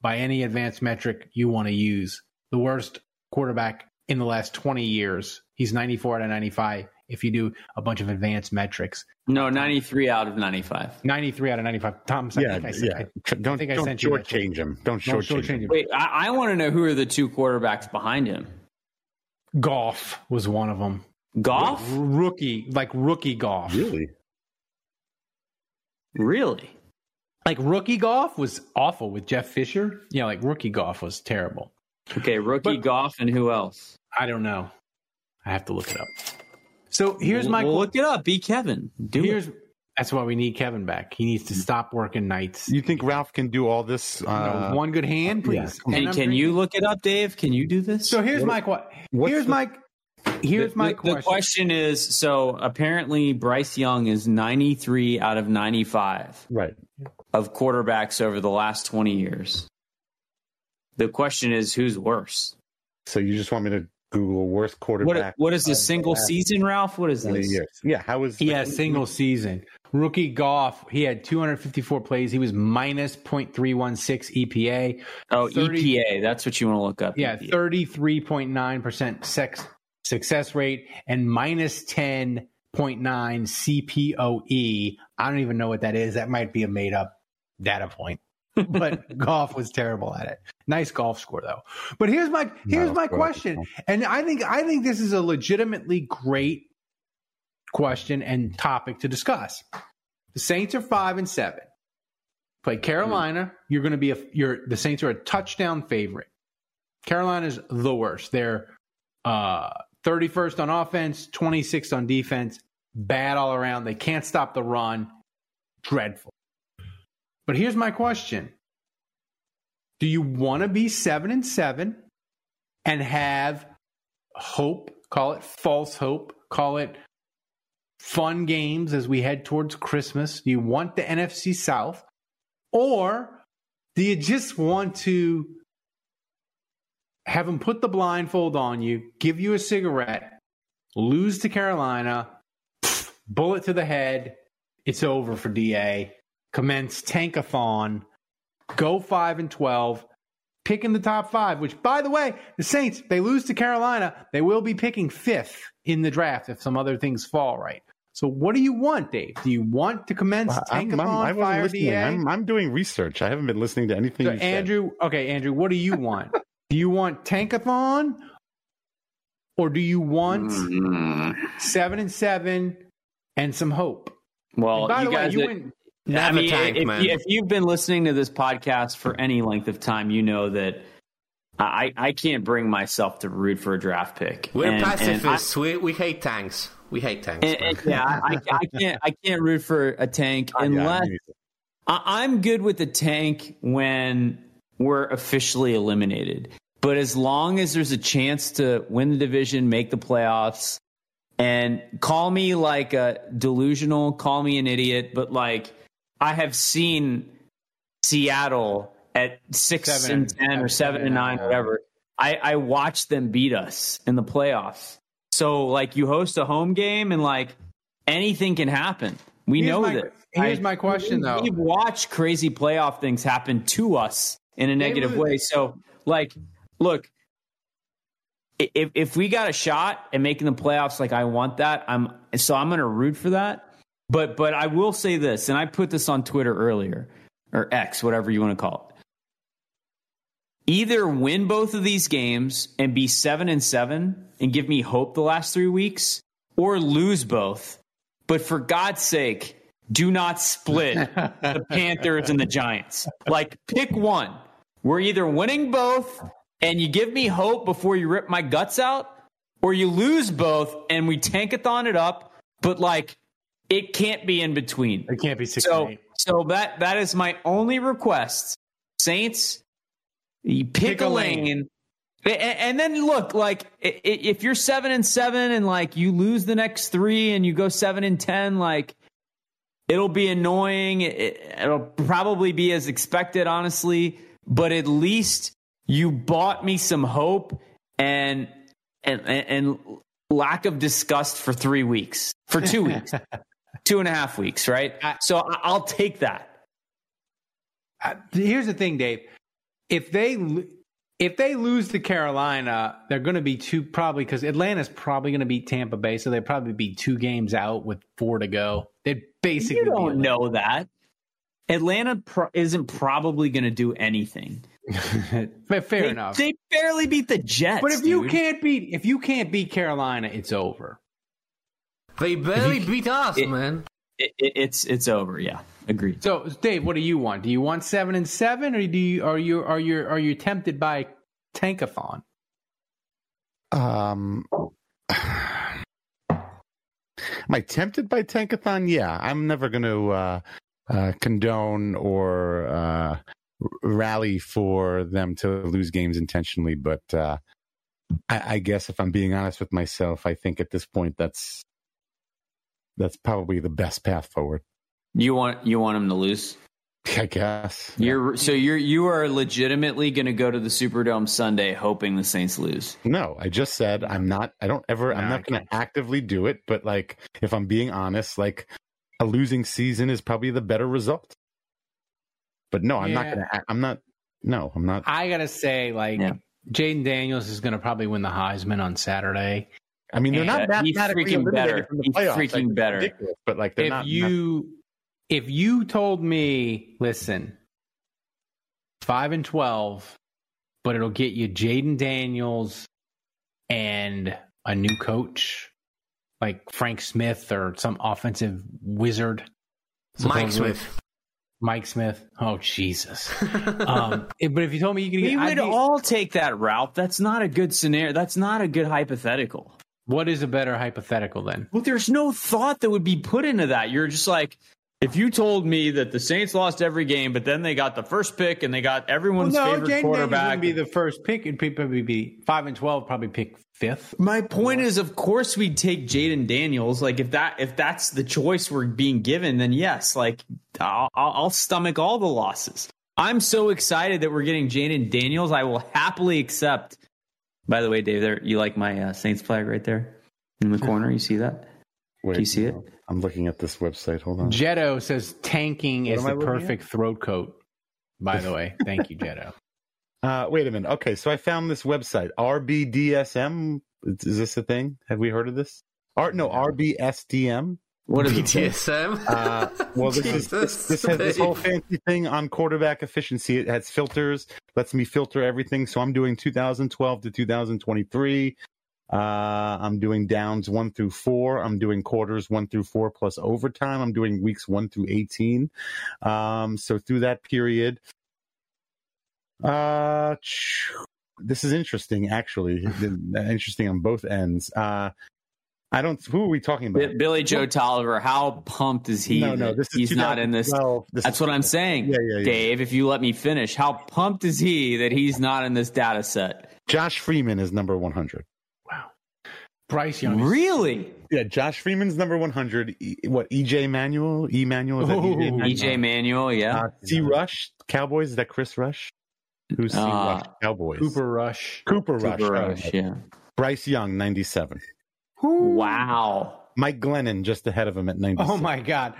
by any advanced metric you want to use. The worst quarterback in the last 20 years. He's 94 out of 95 if you do a bunch of advanced metrics. No, ninety three out of ninety five. 93 out of 95. Tom, I Yeah, think I yeah. I- don't think I don't sent you that. shortchange him. Don't Don't shortchange shortchange him. him. Wait, I, I want to know who are the two quarterbacks behind him. Goff was one of them. Goff, Rookie, like rookie Goff. Really? Really? Like rookie Goff was awful with Jeff Fisher. Yeah, like rookie Goff was terrible. Okay, rookie But- Goff and who else? I don't know. I have to look it up. So here's We'll- my we'll look it up. Be Kevin. Do here's it. that's why we need Kevin back. He needs to stop working nights. You think Ralph can do all this? You Uh, know, one good hand, please. yeah. And Can, I'm can drinking- you look it up, Dave? Can you do this? So here's my que- what's here's the- my here's the, my the- question. the question is so apparently Bryce Young is 93 out of 95 right. of quarterbacks over the last 20 years. The question is who's worse? So you just want me to Google worst What, quarterback. what is of this the single season, Ralph? What is 20 this? years. Yeah, how was Yeah, single season. Rookie Goff, he had 254 plays. He was minus 0.316 EPA. Oh, 30 EPA. That's what you want to look up. Yeah, EPA. 33.9% sex, success rate and minus 10.9 CPOE. I don't even know what that is. That might be a made up data point. but Goff was terrible at it. Nice golf score though. But here's my here's No, my question. And I think I think this is a legitimately great question and topic to discuss. The Saints are 5 and 7. Play Carolina, you're going to be a you're the Saints are a touchdown favorite. Carolina's the worst. They're uh 31st on offense, 26th on defense, bad all around. They can't stop the run. Dreadful. But here's my question. Do you want to be 7 and 7 and have hope, call it false hope, call it fun games as we head towards Christmas? Do you want the NFC South or do you just want to have them put the blindfold on you, give you a cigarette, lose to Carolina, pff, bullet to the head, it's over for DA. Commence tankathon, go 5 and 12, pick in the top 5, which by the way, the Saints, they lose to Carolina, they will be picking 5th in the draft if some other things fall right. So what do you want, Dave? Do you want to commence I'm, tankathon, I'm, I wasn't fire listening. I'm, I'm doing research. I haven't been listening to anything. So you said. Andrew, okay, Andrew, what do you want? do you want tankathon, or do you want Mm. seven and seven and some hope? Well, And by you the way, guys, you that- went. I mean, tank, if, man. You, if you've been listening to this podcast for any length of time, you know that I, I can't bring myself to root for a draft pick. We're And- and I- pacifists. we, we hate tanks. We hate tanks. and- and, yeah, I, I can't. I can't root for a tank unless. I, I'm good with the tank when we're officially eliminated. But as long as there's a chance to win the division, make the playoffs, and call me like a delusional, call me an idiot, but like I have seen Seattle at six Seven and ten or seven and nine, whatever. I, I watched them beat us in the playoffs. So like you host a home game and like anything can happen. We Here's know my- that. here's I- my question, we- though. We've watched crazy playoff things happen to us in a negative way. So like, look, if if we got a shot at making the playoffs, like I want that, I'm so I'm going to root for that. But but I will say this, and I put this on Twitter earlier or X, whatever you want to call it. Either win both of these games and be seven and seven and give me hope the last three weeks, or lose both. But for God's sake, do not split the Panthers and the Giants. Like, pick one. We're either winning both and you give me hope before you rip my guts out, or you lose both and we tankathon it up, but like, it can't be in between. It can't be six So, so that that is my only request. Saints, you pick, Pick a lane. lane. A- a- And then look, like if you're seven and seven, and like you lose the next three, and you go seven and ten, like it'll be annoying. It'll probably be as expected, honestly. But at least you bought me some hope and and and, lack of disgust for three weeks, for two weeks, two and a half weeks, right? So I'll take that. Here's the thing, Dave. If they if they lose to Carolina, they're going to be two probably because Atlanta's probably going to beat Tampa Bay, so they'd probably be two games out with four to go. They'd basically You don't know that. Atlanta pro- isn't probably going to do anything. But fair they, enough. They barely beat the Jets. but if you dude. can't beat if you can't beat Carolina, it's over. They barely beat us, it- man. it, it, it's it's over. Yeah, agreed. So, Dave, what do you want? Do you want seven and seven, or do you are you are you are you tempted by tankathon? Um, am I tempted by Tankathon? Yeah, I'm never going to uh, uh, condone or uh, r- rally for them to lose games intentionally, but uh, I, I guess if I'm being honest with myself, I think at this point that's that's probably the best path forward. You want you want them to lose? I guess. You're so you're you are legitimately going to go to the Superdome Sunday hoping the Saints lose. No, I just said I'm not. I don't ever. I'm not going to actively do it. But like, if I'm being honest, like a losing season is probably the better result. But no, I'm not going to. I'm not. No, I'm not. I gotta say, like Yeah. Jayden Daniels is gonna probably win the Heisman on Saturday. I mean, they're not uh, Yeah, he's freaking better. He's playoffs. freaking Like, better. But like, they're if not. you if you told me, listen, five and twelve, but it'll get you Jayden Daniels and a new coach like Frank Smith or some offensive wizard. Mike. Smith. Mike Smith. Oh Jesus. um, if- but if you told me you could We get, would be- all take that route. That's not a good scenario. That's not a good hypothetical. what is a better hypothetical then? Well, there's no thought that would be put into that. You're just like, if you told me that the Saints lost every game, but then they got the first pick and they got everyone's well, no, favorite Daniels quarterback. wouldn't be the first pick. It'd probably be five and twelve. Probably pick fifth. My point is, of course, we'd take Jayden Daniels. Like, if that if that's the choice we're being given, then yes, like I'll, I'll I'll stomach all the losses. I'm so excited that we're getting Jayden Daniels. I will happily accept. By the way, Dave, there you like my uh, Saints flag right there in the corner. You see that? Wait, Do you see it? I'm looking at this website. Hold on. Jetto says tanking What is the looking at? perfect throat coat. By the way, thank you, Jetto. Uh, wait a minute. Okay, so I found this website. RBDSM. Is is this a thing? Have we heard of this? Art no RBSDM. What is it? BTSM. Uh, well, this is this, this has this whole fancy thing on quarterback efficiency. It has filters, lets me filter everything. So I'm doing 2012 to 2023. Uh, I'm doing downs one through four. I'm doing quarters one through four plus overtime. I'm doing weeks one through 18. Um, so through that period, uh, this is interesting. Actually, interesting on both ends. Uh, I don't. Who are we talking about? Billy Joe Tolliver, how pumped is he? No, no, this is he's not in this. This That's what I'm saying, Yeah, yeah, yeah. Dave. If you let me finish, how pumped is he that he's not in this data set? Josh Freeman is number 100. Bryce Young. Really? Yeah, Josh Freeman's number 100. E, what, EJ Manuel? E Manuel? Is that EJ Manuel? Yeah. Uh, C Rush, Cowboys. Is that Chris Rush? Who's C Uh, Rush? Cowboys. Cooper Rush. Cooper Rush. Cooper I Rush, know. yeah. Bryce Young, 97. Wow. Mike Glennon just ahead of him at 96. Oh my God.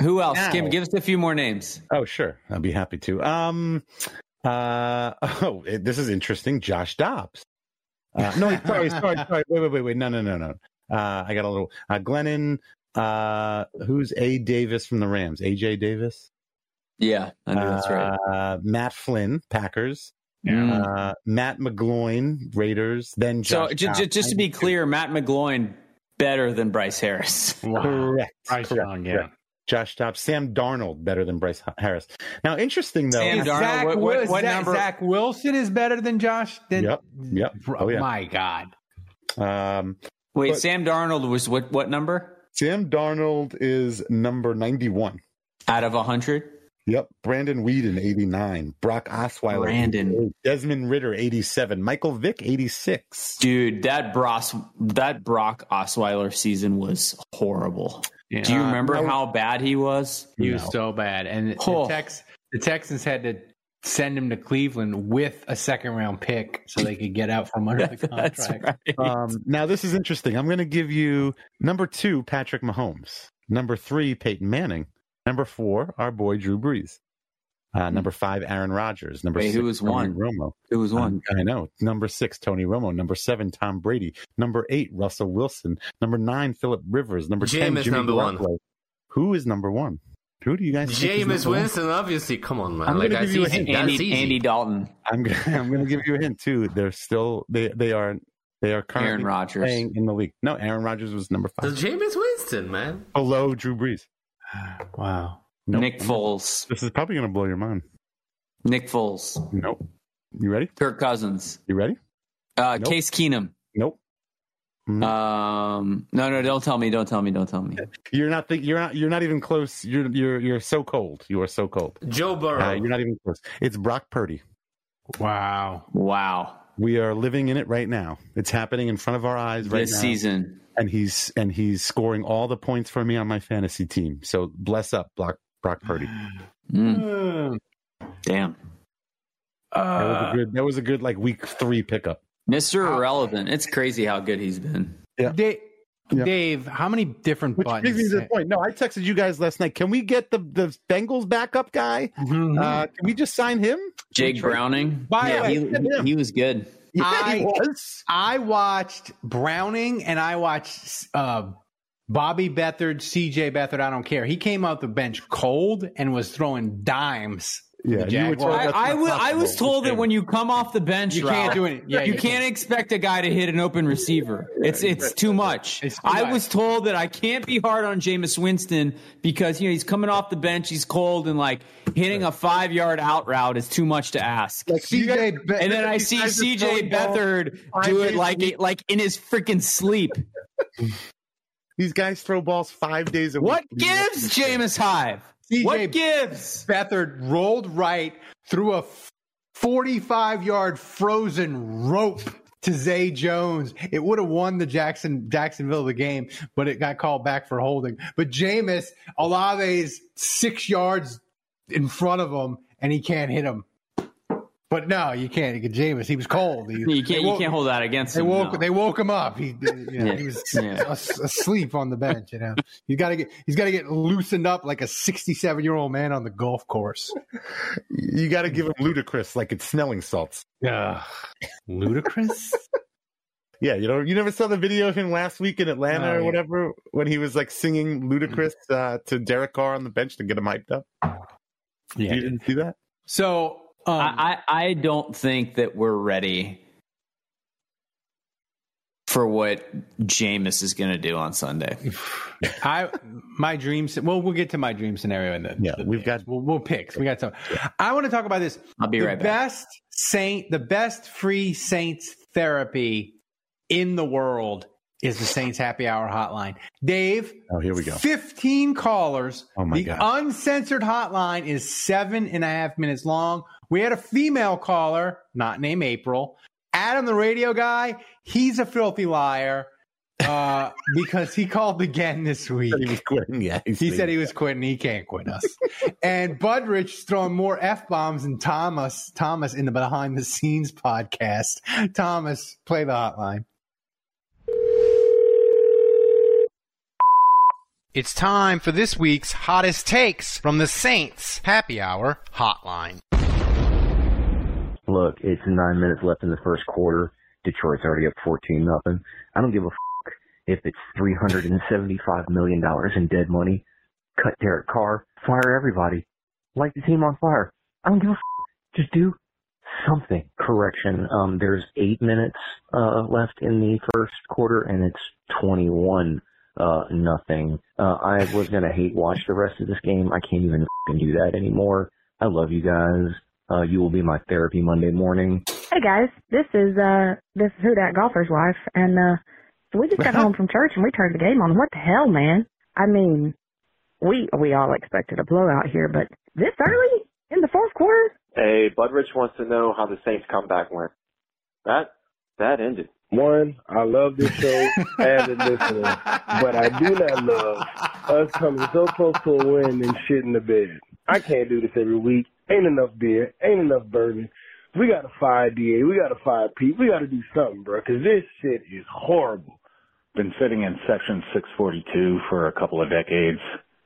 Who else? Now- Give, give us a few more names. Oh, sure. I'd be happy to. Um, uh, oh, this is interesting. Josh Dobbs. Uh, no, sorry, sorry, sorry. Wait, wait, wait, wait. No, no, no, no. Uh, I got a little. Uh, Glennon. Uh, who's A. Davis from the Rams? AJ Davis. Yeah, I think that's right. Uh, Matt Flynn, Packers. Mm. Uh, Matt McGloin, Raiders. Then So j- j- just to be clear, Matt McGloin better than Bryce Harris. Wow. correct, Bryce correct, Young, yeah. correct. Josh Dobbs, Sam Darnold better than Bryce Harris. Now, interesting though. Sam Darnold, Zach, what- what- what Zach, number- Zach Wilson is better than Josh. Than, Yep, yep. Oh yeah. My God. Um, Wait, But- Sam Darnold was what what number Sam Darnold is number 91. out of hundred? Yep. Brandon Weeden, 89. Brock Osweiler. Brandon. Desmond Ridder, 87. Michael Vick, 86. Dude, that Bros that Brock Osweiler season was horrible. Do you Uh, remember no. how bad he was? He was No. so bad, and the, Oh. Tex, the Texans had to send him to Cleveland with a second round pick so they could get out from under the That's contract. right. Um, now, this is interesting. I'm going to give you number two, Patrick Mahomes. Number three, Peyton Manning. Number four, our boy Drew Brees. Uh, number five, Aaron Rodgers. Number Wait, six, who was Tony one? Romo. it was one. Um, I know. Number six, Tony Romo. Number seven, Tom Brady. Number eight, Russell Wilson. Number nine, Philip Rivers. Number ten, Jameis Jimmy number one. Who is number one? Who do you guys? think is Jameis number one? Winston, obviously. Come on, man. I'm like gonna that's give you a hint. That's Andy easy. Andy Dalton, I'm gonna, I'm going to give you a hint too. They're still they they are they are currently Aaron Rodgers. playing in the league. No, Aaron Rodgers was number five That's Jameis Winston, man. below Drew Brees. Wow. Nope. Nick Foles, This is probably going to blow your mind. Nick Foles, Nope. You ready? Kirk Cousins, You ready? uh, Nope. Case Keenum. Nope. Mm. Um, no, no, don't tell me, don't tell me, don't tell me. You're not. Think, you're not. You're not even close. You're. You're. You're so cold. You are so cold. Joe Burrow. Uh, you're not even close. It's Brock Purdy. Wow. Wow, We are living in it right now. It's happening in front of our eyes right now. this now. season. and he's and he's scoring all the points for me on my fantasy team. So bless up, Brock Brock Purdy. Mm. Damn. that Uh, was a good. That was a good like week three pickup. Mr. Irrelevant. It's crazy how good he's been. Yeah. Dave, Yeah. Dave, how many different Which buttons? brings me to the point. No, I texted you guys last night. Can we get the the Bengals backup guy? Mhm. Uh, can we just sign him? Jake Browning. By the yeah, way, he, he was good. Yeah, I- he was. I watched Browning and I watched uh, Bobby Beathard, CJ Beathard. I don't care. He came out the bench cold and was throwing dimes. Yeah, you were told I, I, not was, I was told that when you come off the bench, You can't do it. Yeah, you you can't expect a guy to hit an open receiver. It's it's too much. It's too I much. was told that I can't be hard on Jameis Winston because you know he's coming off the bench, he's cold, and like hitting a five yard out route is too much to ask. Like, CJ, Be- and then I see CJ throwing balls Beathard five do it like it, like in his freaking sleep. These guys throw balls five days a What week. gives Jameis Hive? CJ What gives? Beathard rolled right through a 45 yard frozen rope to Zay Jones. It would have won the Jackson Jacksonville the game, but it got called back for holding. But Jameis, Olave's six yards in front of him, and he can't hit him. But no, you can't. Jameis, he was cold. He, You can't you can't hold that against They him. woke. no. They woke him up. He, you know, Yeah. he was Yeah. asleep on the bench. You know, he's got to get. He's got to get loosened up like a sixty-seven-year-old man on the golf course. You got to give him Ludacris, like it's smelling salts. Yeah, Ludacris. Yeah, you know, you never saw the video of him last week in Atlanta Oh, or yeah. whatever when he was like singing Ludacris uh, to Derek Carr on the bench to get him hyped up. Yeah. You didn't see that? So um, I, I I don't think that we're ready for what Jameis is going to do on Sunday. I my dreams. Well, we'll get to my dream scenario in the. Yeah, the we've picks. got- We'll, we'll pick. We got some. I want to talk about this. I'll be the right back. best saint, the best free Saints therapy in the world is the Saints Happy Hour hotline. Dave, Oh, here we go. 15 callers. Oh, my the God. uncensored hotline is seven and a half minutes long. We had a female caller, not named April. Adam, the radio guy, he's a filthy liar uh, because he called again this week. He was quitting. Yeah, He said he was quitting. He can't quit us. and Budrich throwing more f bombs than Thomas. Thomas in the behind the scenes podcast. Thomas, play the hotline. It's time for this week's hottest takes from the Saints Happy Hour Hotline. Look, it's nine minutes left in the first quarter. Detroit's already up 14 nothing. I don't give a f- if it's 375 million dollars in dead money. Cut Derek Carr, fire everybody, light the team on fire. I don't give a f- just do something. Correction. Um, there's eight minutes uh, left in the first quarter, and it's 21 uh, nothing. Uh, I was gonna hate watch the rest of this game. I can't even do that anymore. I love you guys. Uh, you will be my therapy Monday morning. Hey guys, this is uh this is who that golfer's wife, and uh so we just got home from church and we turned the game on. What the hell, man? I mean, we we all expected a blowout here, but this early in the fourth quarter? Hey, Budrich wants to know how the Saints comeback went. That that ended. One, I love this show as a listener, but I do not love us coming so close to a win and shit in the bed. I can't do this every week. Ain't enough beer. Ain't enough bourbon. We gotta fire DA. We gotta fire Pete. We gotta do something, bro, because this shit is horrible. Been sitting in section 642 for a couple of decades,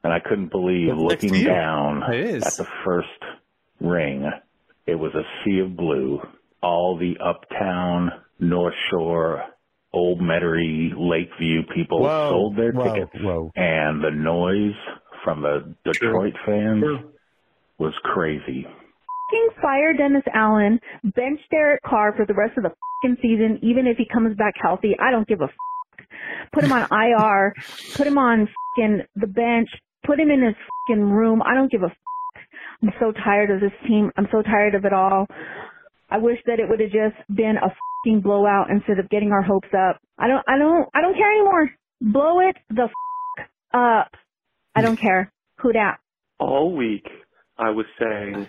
and I couldn't believe That's looking down at the first ring. It was a sea of blue. All the uptown, North Shore, Old Metairie, Lakeview people Whoa, sold their whoa, tickets, whoa. and the noise from the Detroit fans was crazy. Fire Dennis Allen, bench Derek Carr for the rest of the fucking season, even if he comes back healthy. I don't give a fuck. Put him on IR, put him on fucking the bench, put him in his fucking room. I don't give a fuck. I'm so tired of this team. I'm so tired of it all. I wish that it would have just been a fucking blowout instead of getting our hopes up. I don't, I don't, I don't care anymore. Blow it the fuck up. I don't care. Who dat? All week, I was saying,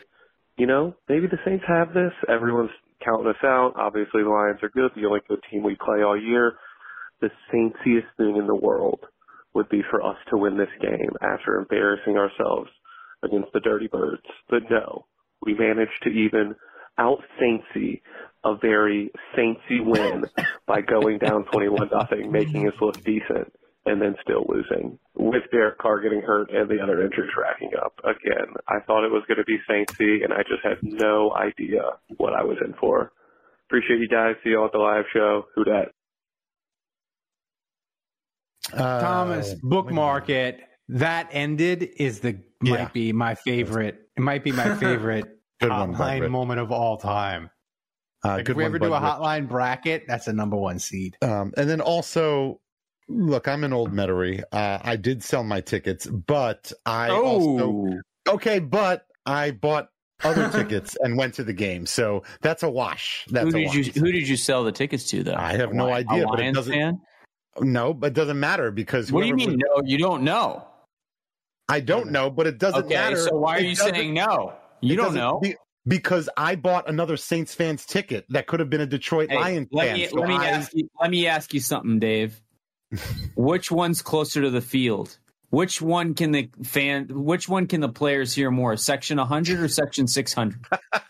you know, maybe the Saints have this. Everyone's counting us out. Obviously, the Lions are good. The only good team we play all year. The Saintsiest thing in the world would be for us to win this game after embarrassing ourselves against the Dirty Birds. But no, we managed to even out Saintsy a very Saintsy win by going down 21 nothing, making us look decent, and then still losing with Derek Carr getting hurt and the other injuries racking up. Again, I thought it was going to be Saintsy, and I just had no idea what I was in for. Appreciate you guys. See you all at the live show. Who dat? Thomas, bookmark it. That ended is the Yeah. might be my favorite. It might be my favorite Good one, hotline Bud. moment of all time. Uh, Like, good if we one, ever do a Rich. hotline bracket, that's a number one seed. Um, and then also, look, I'm an old Metairie. Uh, I did sell my tickets, but I also okay, but I bought other tickets and went to the game, so that's a wash. That's who a did wash. you Who did you sell the tickets to though? I have no A idea, but it Lions doesn't. fan? No, but it doesn't matter because What do you mean? was- No, you don't know. I don't know, but it doesn't Okay, matter. so why are It you saying no? You don't know. be- because I bought another Saints fans ticket that could have been a Detroit Hey, Lions let fan. me so let me I- ask you let me ask you something, Dave. Which one's closer to the field? Which one can the fan? Which one can the players hear more? Section 100 or section 600?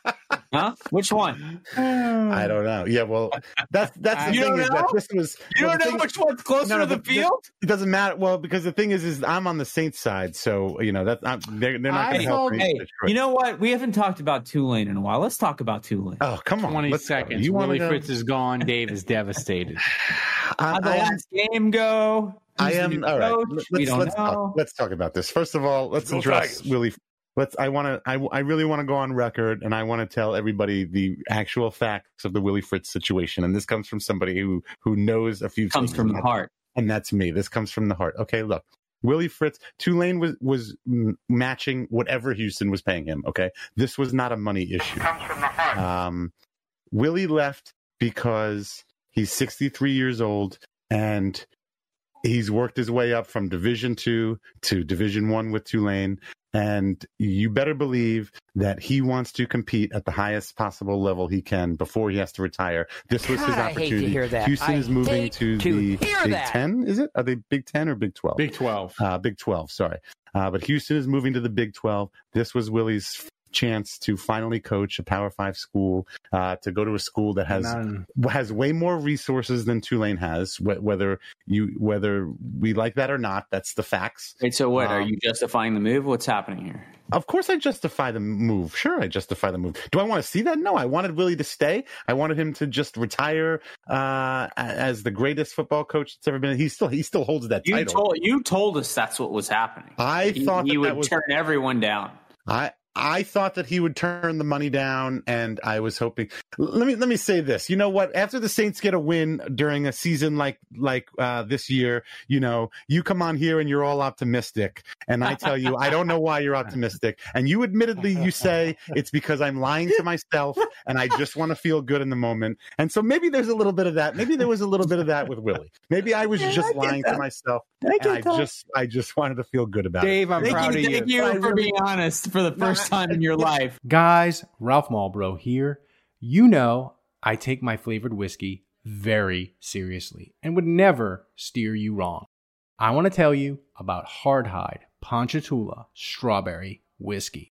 huh? Which one? I don't know. Yeah, well, that's that's the You thing don't is know? that this was. You well, don't know thing- which one's closer No, no, to the field? It doesn't matter. Well, because the thing is, is I'm on the Saints side, so you know that I'm, they're they're not going to help. Hey, you know what? We haven't talked about Tulane in a while. Let's talk about Tulane. Oh, come on. 20 let's go. seconds. You wanna Willie? Fritz is gone. Dave is devastated. How'd the I am- last game go? I Who's the am all right. Let's we don't let's know. talk, let's talk about this. First of all, let's address Willie. Let's. I want to. I, I really want to go on record, and I want to tell everybody the actual facts of the Willie Fritz situation. And this comes from somebody who who knows a few. Comes from the that's- heart. and that's me. This comes from the heart. Okay, look. Willie Fritz, Tulane was was matching whatever Houston was paying him. Okay, this was not a money issue. Comes from the Um, Willie left because he's 63 years old and he's worked his way up from Division Two to Division One with Tulane. And you better believe that he wants to compete at the highest possible level he can before he has to retire. This was his opportunity. I hate to hear that. Houston I is moving to, to the Big that. Ten. Is it? Are they Big Ten or Big Twelve? Big 12. Uh, Big 12, sorry. Uh, but Houston is moving to the Big 12. This was Willie's chance to finally coach a Power Five school, uh, to go to a school that has None. has way more resources than Tulane has. Wh- whether you whether we like that or not, that's the facts. Wait, so what? Are Um, you justifying the move? What's happening here? Of course, I justify the move. Sure, I justify the move. Do I want to see that? No, I wanted Willie to stay. I wanted him to just retire uh, as the greatest football coach that's ever been. He still he still holds that You title. told you told us that's what was happening. I He- thought he that would that was- turn everyone down. I I thought that he would turn the money down, and I was hoping. Let me let me say this. You know what? After the Saints get a win during a season like like uh, this year, you know, you come on here and you're all optimistic, and I tell you, I don't know why you're optimistic, and you admittedly you say it's because I'm lying to myself, and I just want to feel good in the moment, and so maybe there's a little bit of that. Maybe there was a little bit of that with Willie. Maybe I was Yeah, just get lying to myself, I and I that. just I just wanted to feel good about it. Dave, I'm Thank proud you, of you. thank you. you for being honest for the first time in your life. Guys, Ralph Malbrough here. You know I take my flavored whiskey very seriously and would never steer you wrong. I want to tell you about Hardhide Ponchatoula Strawberry Whiskey.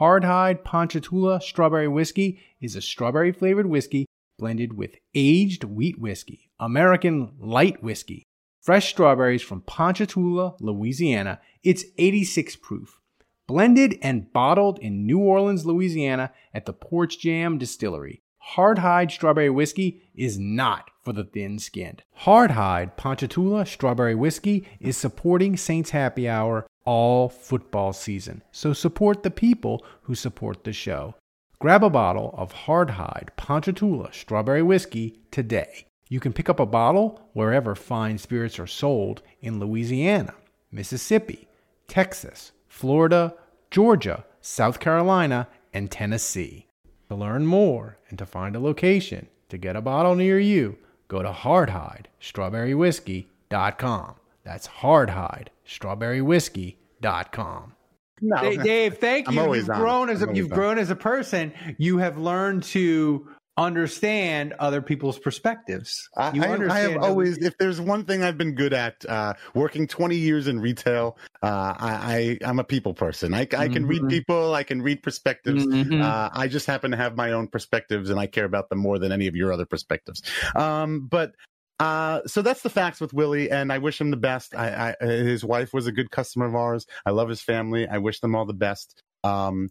Hardhide Ponchatoula Strawberry Whiskey is a strawberry flavored whiskey blended with aged wheat whiskey, American light whiskey, fresh strawberries from Ponchatoula, Louisiana. It's 86 proof blended and bottled in New Orleans, Louisiana at the Porch Jam Distillery. Hardhide Strawberry Whiskey is not for the thin skinned. Hardhide Ponchatoula Strawberry Whiskey is supporting Saints Happy Hour all football season, so support the people who support the show. Grab a bottle of Hardhide Ponchatoula Strawberry Whiskey today. You can pick up a bottle wherever fine spirits are sold in Louisiana, Mississippi, Texas, Florida, Georgia, South Carolina, and Tennessee. To learn more and to find a location to get a bottle near you, go to hardhidestrawberrywhiskey.com. That's hardhidestrawberrywhiskey.com. No, Dave, Dave, thank I'm you. always You've honest. grown as a, you've grown as a person. You have learned to understand other people's perspectives. I, I, have always, if there's one thing I've been good at, uh, working 20 years in retail, uh, I, I, I'm a people person. I, I can read Mhm. people, I can read perspectives. Mhm. Uh, I just happen to have my own perspectives and I care about them more than any of your other perspectives. Um, but uh, so that's the facts with Willie, and I wish him the best. I, I, his wife was a good customer of ours. I love his family. I wish them all the best. Um,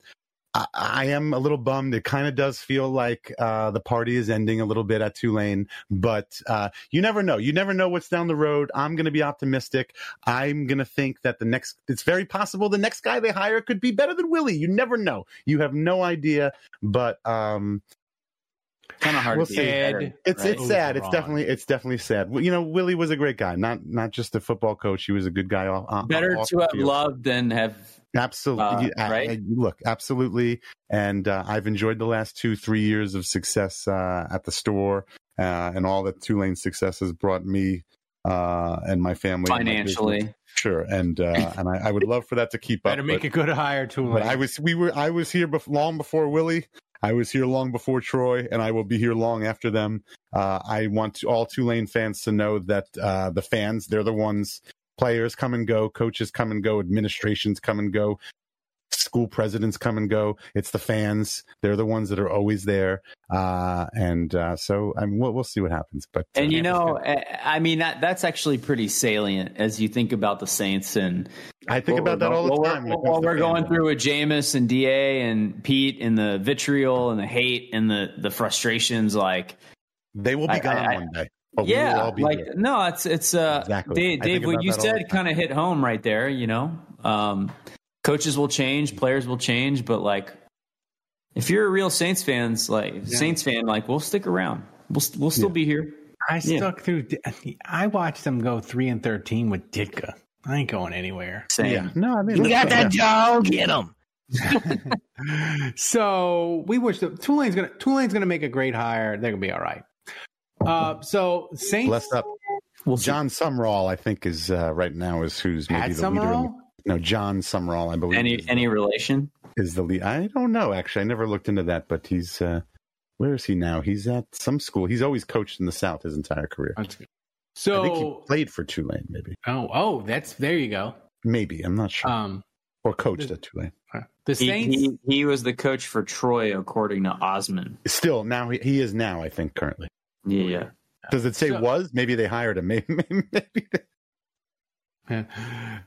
I, I am a little bummed. It kind of does feel like uh, the party is ending a little bit at Tulane, but uh, you never know. You never know what's down the road. I'm going to be optimistic. I'm going to think that the next, it's very possible the next guy they hire could be better than Willie. You never know. You have no idea, but um, Kind of hard we'll to see. be better, It's right? it's sad. It's definitely it's definitely sad. You know, Willie was a great guy. Not not just a football coach. He was a good guy. Off, off- better off to have field. loved than have Absolutely. Uh, I- right? I- look, absolutely. And uh, I've enjoyed the last two, three years of success uh, at the store uh, and all that Tulane success has brought me uh, and my family. and my Financially. Sure. And uh, and I, I would love for that to keep Better up. Better make but- a good hire, Tulane. but I was we were I was here bef- long before Willie. I was here long before Troy, and I will be here long after them. Uh, I want to, all Tulane fans to know that uh, the fans they're the ones. Players come and go, coaches come and go, administrations come and go, school presidents come and go. It's the fans; they're the ones that are always there. Uh, and uh, so I mean, we'll, we'll see what happens. But uh, And you know, I I mean, that, that's actually pretty salient as you think about the Saints. And I think about that all the what time we're- What we're going through with Jameis and Da and Pete and the vitriol and the hate and the the frustrations, like they will be I- gone I- one day. But we will yeah, all be like here. no, it's it's uh, Exactly. Dave, I Dave what you that all the said kind of hit home right there. You know, um, coaches will change, players will change, but like if you're a real Saints fans, like Yeah. Saints fan, like we'll stick around. We'll we'll still be here. I Yeah. stuck through. I watched them go three and thirteen with Ditka. I ain't going anywhere. Same. Yeah. No, I mean, You got that, Yeah. Joe? Get him. so we wish that Tulane's gonna Tulane's gonna make a great hire. They're gonna be all right. Uh, so Saints. Blessed up. Jon Sumrall, I think, is uh, right now is who's maybe Pat the leader. in the- no, Jon Sumrall, I believe. Any is, any relation? is the lead. I don't know. Actually, I never looked into that. But he's uh, where is he now? He's at some school. He's always coached in the South his entire career. So I So think he played for Tulane, maybe. oh oh that's there you go. Maybe I'm not sure. Um, or coached at Tulane. the He, Saints. he, he was the coach for Troy, according to Osman. Still, now he, he is now. I think currently. Yeah, yeah. Does it say So- was? Maybe they hired him. Maybe. maybe they-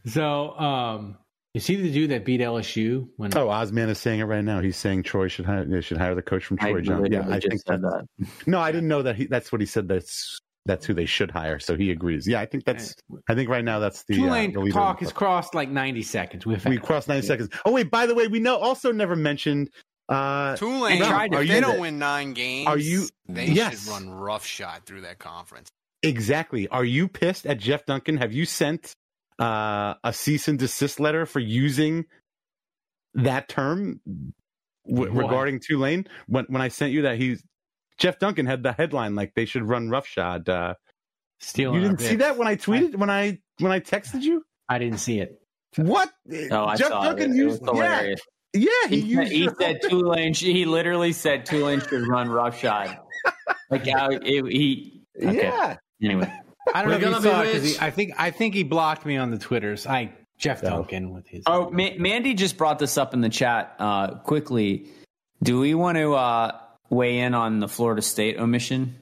so um, you see the dude that beat LSU when Oh, Osman is saying it right now. He's saying Troy should hire. They should hire the coach from I Troy. John. Yeah, I just think said that. that. No, I didn't know that. He, that's what he said. That's that's who they should hire. So he agrees. Yeah, I think that's. I think right now that's the, uh, the talk has crossed like ninety seconds. We've we crossed ninety seconds. Oh wait, by the way, we know also never mentioned. Uh, Tulane, Rob, if are they you- don't win nine games, Are you- they Yes. should run roughshod through that conference. Exactly. Are you pissed at Jeff Duncan? Have you sent uh, a cease and desist letter for using that term w- regarding Tulane? When when I sent you that, he's Jeff Duncan had the headline like they should run roughshod. Uh, Stealing you didn't see bits. that when I tweeted when I when I texted you. I didn't see it. What? Oh, I Jeff saw Duncan it. It used was hilarious. Yeah, yeah. He, He, used said, he your- said Tulane. He literally said Tulane should run roughshod. Like how it, he. Okay. Yeah. Anyway, I don't We're know if gonna you saw it 'cause rich. he, I think I think he blocked me on the Twitters. I Jeff Duncan with his. oh, Ma- Mandy just brought this up in the chat uh, quickly. Do we want to uh, weigh in on the Florida State omission?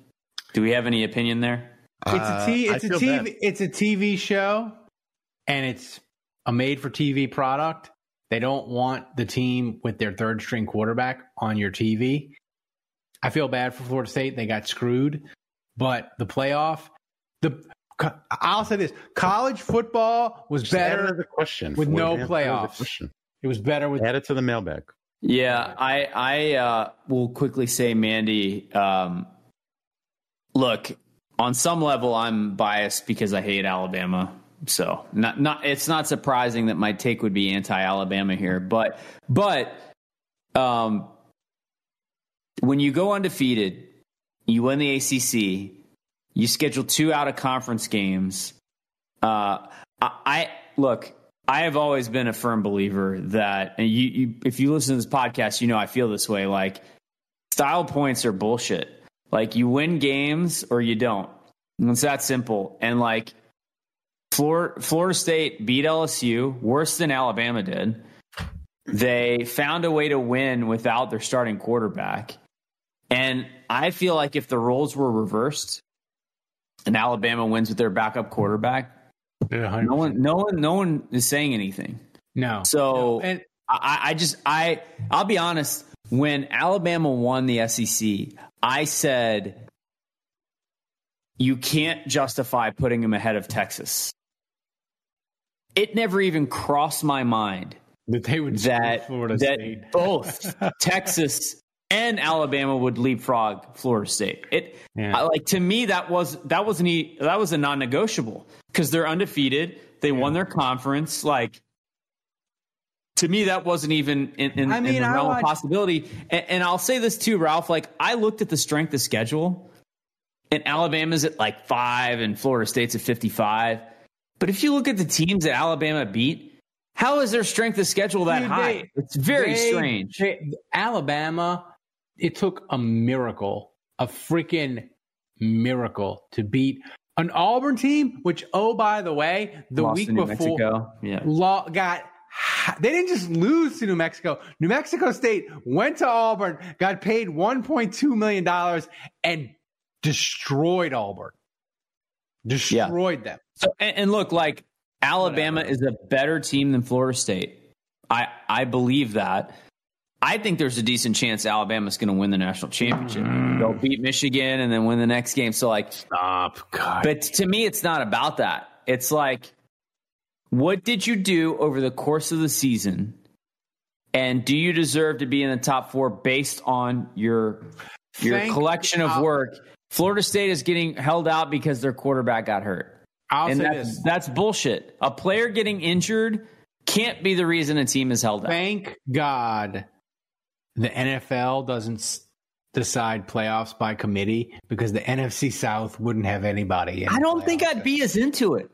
Do we have any opinion there? It's a T. Uh, It's a TV. bad. It's a TV show, and it's a made-for-TV product. They don't want the team with their third-string quarterback on your TV. I feel bad for Florida State; they got screwed. But the playoff, the I'll say this: college football was Just better as a question with no the answer to the playoffs. It was better with Add it to the mailbag. Yeah, I I uh, will quickly say, Mandy. Um, look, on some level, I'm biased because I hate Alabama. So not not it's not surprising that my take would be anti-Alabama here, but but um, when you go undefeated, you win the ACC, you schedule two out of conference games. Uh, I, I look. I have always been a firm believer that, and you, you, if you listen to this podcast, you know I feel this way. Like Style points are bullshit. Like you win games or you don't. And It's that simple. And like Florida, Florida State beat LSU worse than Alabama did. They found a way to win without their starting quarterback. And I feel like if the roles were reversed and Alabama wins with their backup quarterback, no one, no one, no one is saying anything. No. So I, I just, I, I'll be honest. When Alabama won the SEC, I said you can't justify putting them ahead of Texas. It never even crossed my mind that they would that, Florida that State. both Texas and Alabama would leapfrog Florida State. It I- like to me that was that wasn't e- that was a non-negotiable because they're undefeated. They won their conference. Like to me, that wasn't even in, in, I mean, in the I realm watched- of possibility. And, and I'll say this too, Ralph. Like I looked at the strength of schedule, and Alabama's at like five, and Florida State's at fifty-five. But if you look at the teams that Alabama beat, how is their strength of schedule that Dude, high? they- it's very they- strange. they- Alabama, it took a miracle, a freaking miracle to beat an Auburn team, which, oh, by the way, the Lost week before Yeah. lo- got. They didn't just lose to New Mexico. New Mexico State went to Auburn, got paid $1.2 million, and destroyed Auburn. Destroyed them. So and, and look, like Alabama is a better team than Florida State. I I believe that. I think there's a decent chance Alabama's going to win the national championship. Mm. They'll beat Michigan and then win the next game. So like, stop. God. But to me, it's not about that. It's like, what did you do over the course of the season, and do you deserve to be in the top four based on your your Thank- collection of work? Florida State is getting held out because their quarterback got hurt. I'll and say that's, this. that's bullshit. A player getting injured can't be the reason a team is held out. Thank God the NFL doesn't decide playoffs by committee because the NFC South wouldn't have anybody. In I don't think I'd be as into it,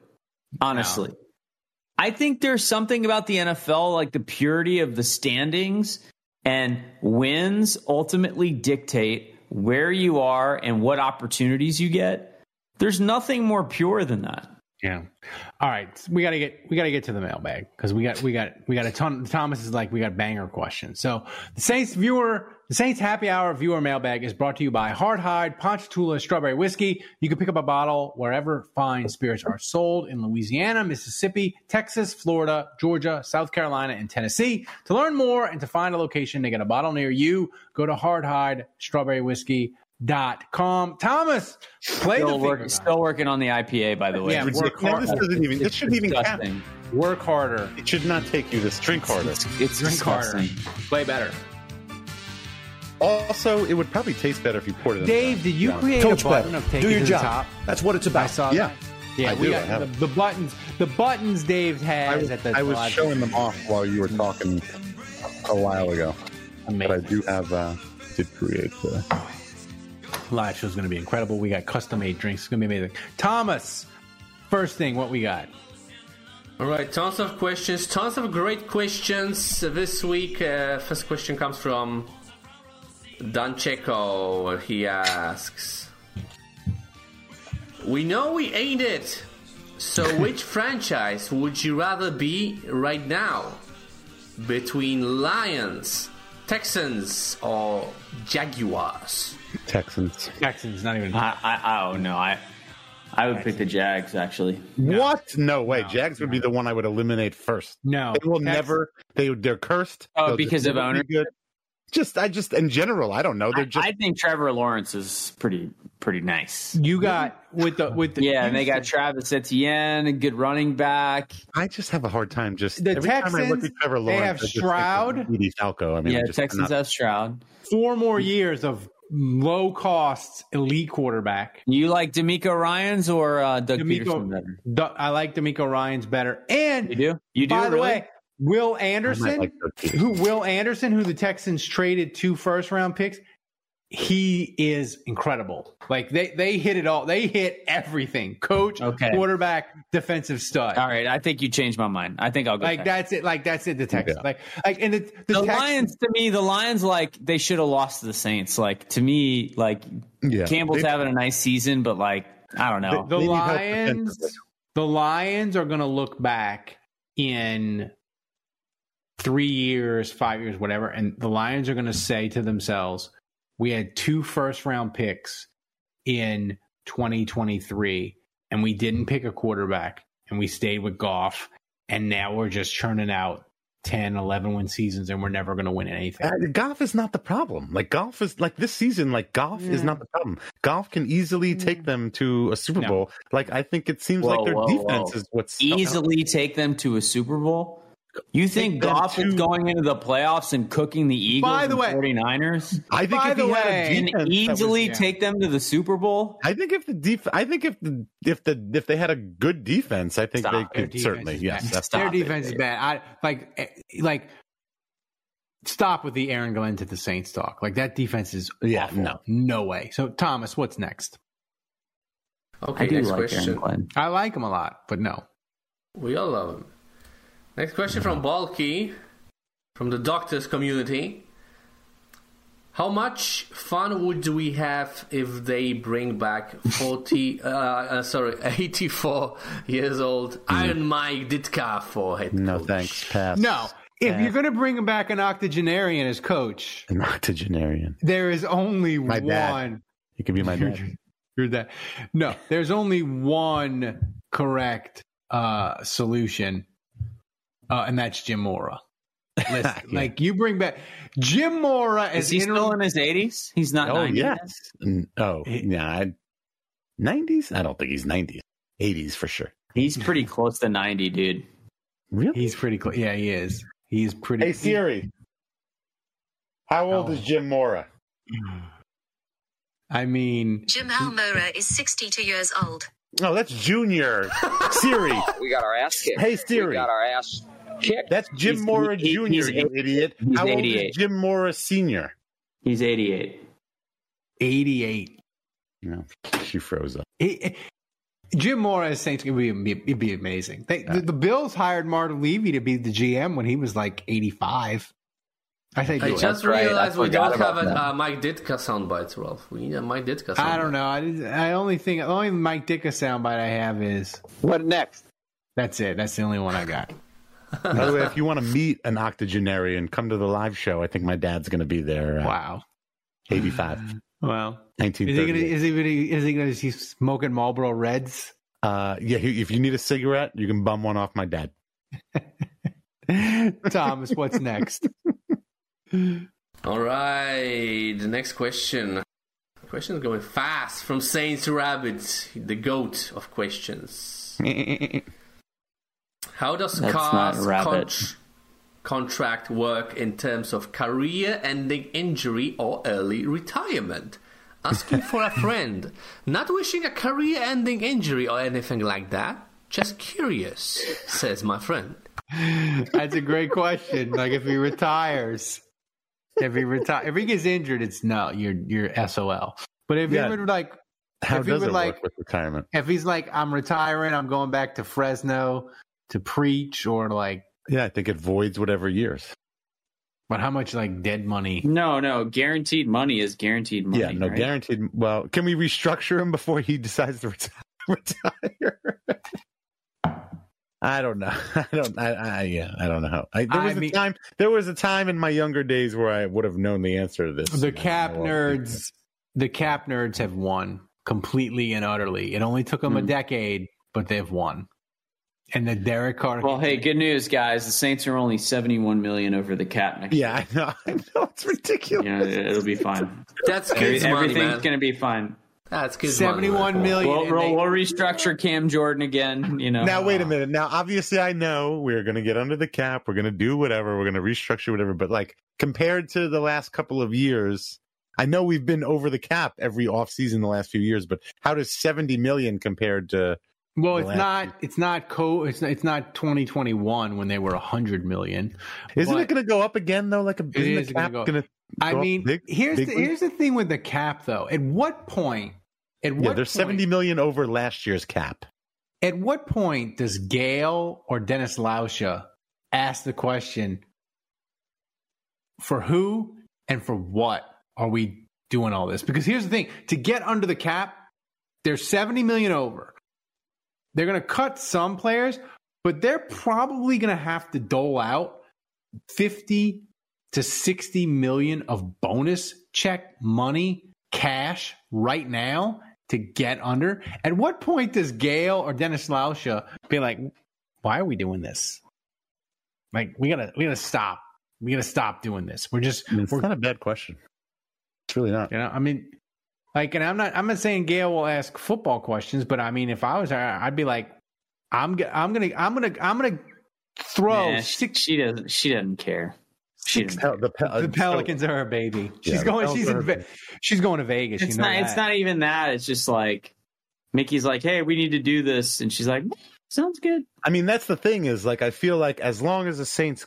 honestly. I think there's something about the NFL, like the purity of the standings and wins ultimately dictate where you are and what opportunities you get. There's nothing more pure than that. Yeah. All right, we gotta get we gotta get to the mailbag because we got we got we got a ton. Thomas is like we got banger questions. So the Saints viewer, the Saints Happy Hour viewer mailbag is brought to you by Hardhide Ponchatoula Strawberry Whiskey. You can pick up a bottle wherever fine spirits are sold in Louisiana, Mississippi, Texas, Florida, Georgia, South Carolina, and Tennessee. To learn more and to find a location to get a bottle near you, go to Hardhide Strawberry Whiskey. Dot com. Thomas, play Still, the work, still working on the IPA, by the way. Yeah, work No, hard. this doesn't even. This shouldn't even count. disgusting. Work harder. It should not take you this. Drink harder. It's Drink disgusting. harder. Play better. Also, it would probably taste better if you poured it. in the Dave, glass. did you Yeah. create Coach a button better. of take Do it your to job. the top? That's what it's I about. saw Yeah. that. Yeah, I we do, got I the, the buttons. The buttons Dave I has was, at the I was live- showing them off while you were talking a while ago. But I do have uh, did create the. live show is going to be incredible. We got custom made drinks. It's going to be amazing. Thomas, first thing, what we got? All right, tons of questions, tons of great questions this week. Uh, first question comes from Dan Checo. He asks, "We know we ain't it. So, which franchise would you rather be right now? Between Lions, Texans, or Jaguars?" Texans. Texans, not even. I, I, I oh, don't. I, I would pick the Jags actually. What? No way. Jags would be the one I would eliminate first. No, They will Tex- never. They they're cursed. Oh, They'll because of never be ownership? Good. Just I just in general I don't know. They're just I think Trevor Lawrence is pretty pretty nice. You got with the with the Yeah, and they got Travis Etienne, a good running back. I just have a hard time just The every time I look Texans, at Trevor they Lawrence. have I just think Stroud. Falco. I mean, yeah, I just Texans cannot- has Stroud. four more years of low cost elite quarterback. You like DeMeco Ryans or uh, Doug D'Amico- Pederson better? Du- I like DeMeco Ryans better. And You do? You do by the really? way, Will Anderson, like who Will Anderson, who the Texans traded two first round picks, he is incredible. Like they they hit it all. They hit everything. Coach, Okay. quarterback, defensive stud. All right, I think you changed my mind. I think I'll go. Like Texans. that's it. Like that's it. The Texans. Yeah. Like like and the, the, the Tex- Lions to me, the Lions like they should have lost to the Saints. Like to me, like Yeah. Campbell's They- having a nice season, but like I don't know. The They need Lions, the Lions are going to look back in three years, five years, whatever, and the Lions are going to say to themselves, "We had two first round picks in 2023, and we didn't pick a quarterback, and we stayed with Goff, and now we're just churning out 10, 11 win seasons, and we're never going to win anything." Uh, Goff is not the problem. Like Goff is like this season. Like Goff is not the problem. Goff can easily take them to a Super No. Bowl. Like I think it seems Whoa, like their whoa, defense whoa. is what's easily take them to a Super Bowl. You think them Goff is going into the playoffs and cooking the Eagles By the and way- 49ers? I think By if the he had way- a Can defense that was- easily yeah. take them to the Super Bowl? I think if the def- I think if the if the if they had a good defense, I think Stop. they could certainly yes. That's their Stop it, defense is bad. I like eh, like stop with the Aaron Glenn to the Saints talk. Like that defense is Yeah, awful. no. no way. So Thomas, what's next? Okay, I do next like question. Aaron Glenn. I like him a lot, but no. We all love him. Next question from Balky, from the doctors community. How much fun would we have if they bring back 40, uh, uh, sorry, 84 years old Iron Mike Ditka for head coach? No thanks. Pass. No. If Yeah. you're going to bring him back an octogenarian as coach, An octogenarian. there is only My one. dad. He could be my dad. You're that. No, there's only one correct uh, solution, uh, and that's Jim Mora. Yeah. Like you bring back Jim Mora Is he interim- still in his 80s? He's not Oh 90 yet? yes. Oh yeah. Nineties? I don't think he's nineties. Eighties for sure. He's pretty close to 90, dude. Really? He's pretty close. Yeah, he is. He's pretty. Hey Siri. How old Oh. is Jim Mora? I mean, Jim L. Mora is 62 years old. Oh, that's Junior. Siri. We got our ass kicked. Hey, Siri. We got our ass kicked. That's Jim He's- Mora he- Jr., he's you idiot. he's How old is Jim Mora Sr.? He's 88. 88. No, she froze up. He- Jim Mora as Saints would be, it'd be amazing. They, the, the Bills hired Marv Levy to be the GM when he was like 85. I think I just right. realized I we don't have a uh, Mike Ditka soundbite, Ralph. We need a Mike Ditka soundbite. I don't know. I, I only think the only Mike Ditka soundbite I have is What next? that's it. That's the only one I got. By the way, if you want to meet an octogenarian, come to the live show. I think my dad's going to be there. Uh, Wow. 85, Well, is he gonna 1938. is he gonna is he gonna is he smoking Marlboro Reds? Uh, yeah, if you need a cigarette, you can bum one off my dad. Thomas, what's next? All right, the next question. Question is going fast from Saints to Rabbits, the goat of questions. How does That's not Carr's a contract work in terms of career-ending injury or early retirement? Asking for a friend, not wishing a career-ending injury or anything like that. Just curious, says my friend. That's a great question. Like if he retires, if he retire, if he gets injured, it's no, you're you're SOL. But if Yeah. he would like, How if he does would it like, work with retirement? if he's like, I'm retiring, I'm going back to Fresno to preach, or like, Yeah, I think it voids whatever years. but how much like dead money? No, no. Guaranteed money is guaranteed money. yeah, no right? guaranteed. Well, can we restructure him before he decides to retire? retire? I don't know. I don't. I, I yeah. I don't know. I, there was a mean- time. There was a time in my younger days where I would have known the answer to this. The cap nerds, the cap nerds have won completely and utterly. It only took them a Hmm. decade, but they've won. And the Derek Carr. Well, hey, good news, guys. The Saints are only 71 million over the cap next Yeah, I know. I know. It's ridiculous. year. Yeah, it'll be fine. That's Every- kids' money, everything's man. going to be fine. That's good. money. Seventy-one man. million. We'll, we'll, they- we'll restructure Cam Jordan again. You know. Now wait a minute. Now obviously I know we're going to get under the cap. We're going to do whatever. We're going to restructure whatever. But like compared to the last couple of years, I know we've been over the cap every offseason the last few years. But how does seventy million compared to? Well, it's not. It's not co. It's not, it's not 2021 when they were 100 million. Isn't it going to go up again though? Like a, gonna cap go- going to? I mean, big- here's big the, here's the thing with the cap, though. At what point? At what Yeah, there's point, 70 million over last year's cap. At what point does Gayle or Dennis Lauscha ask the question for who and for what are we doing all this? Because here's the thing: to get under the cap, there's 70 million over. They're going to cut some players, but they're probably going to have to dole out 50 to 60 million of bonus check money, cash right now to get under. At what point does Gayle or Dennis Lauscha be like, why are we doing this? Like, we gotta, we gotta stop. We gotta stop doing this. We're just, I mean, it's we're, not a bad question. It's really not. you know, I mean, like, and I'm not, I'm not saying Gayle will ask football questions, but I mean, if I was her, I'd be like, I'm, g- I'm gonna, I'm gonna, I'm gonna throw Nah, six. she doesn't. She doesn't care. She doesn't. Pel- the, Pel- The Pelicans are her baby. She's Yeah, going. She's in. Ve- she's going to Vegas. It's you know not. It's not even that. It's just like Mickey's like, "Hey, we need to do this," and she's like, "Sounds good." I mean, that's the thing is like I feel like as long as the Saints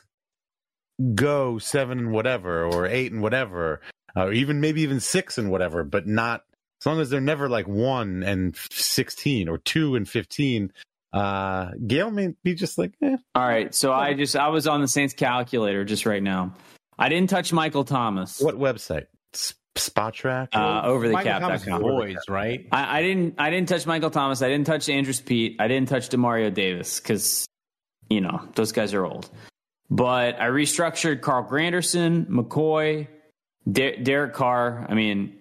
go seven and whatever, or eight and whatever, or even maybe even six and whatever, but not as long as they're never like one and sixteen or two and fifteen. Uh, Gayle may be just like, eh. All right. So I just I was on the Saints calculator just right now. I didn't touch Michael Thomas. What website? S- Spotrac? Uh, Michael Thomas overthecap.com. boys, right? I, I didn't. I didn't touch Michael Thomas. I didn't touch Andrus Peat. I didn't touch Demario Davis because, you know, those guys are old. But I restructured Carl Granderson, McCoy, Der- Derek Carr. I mean,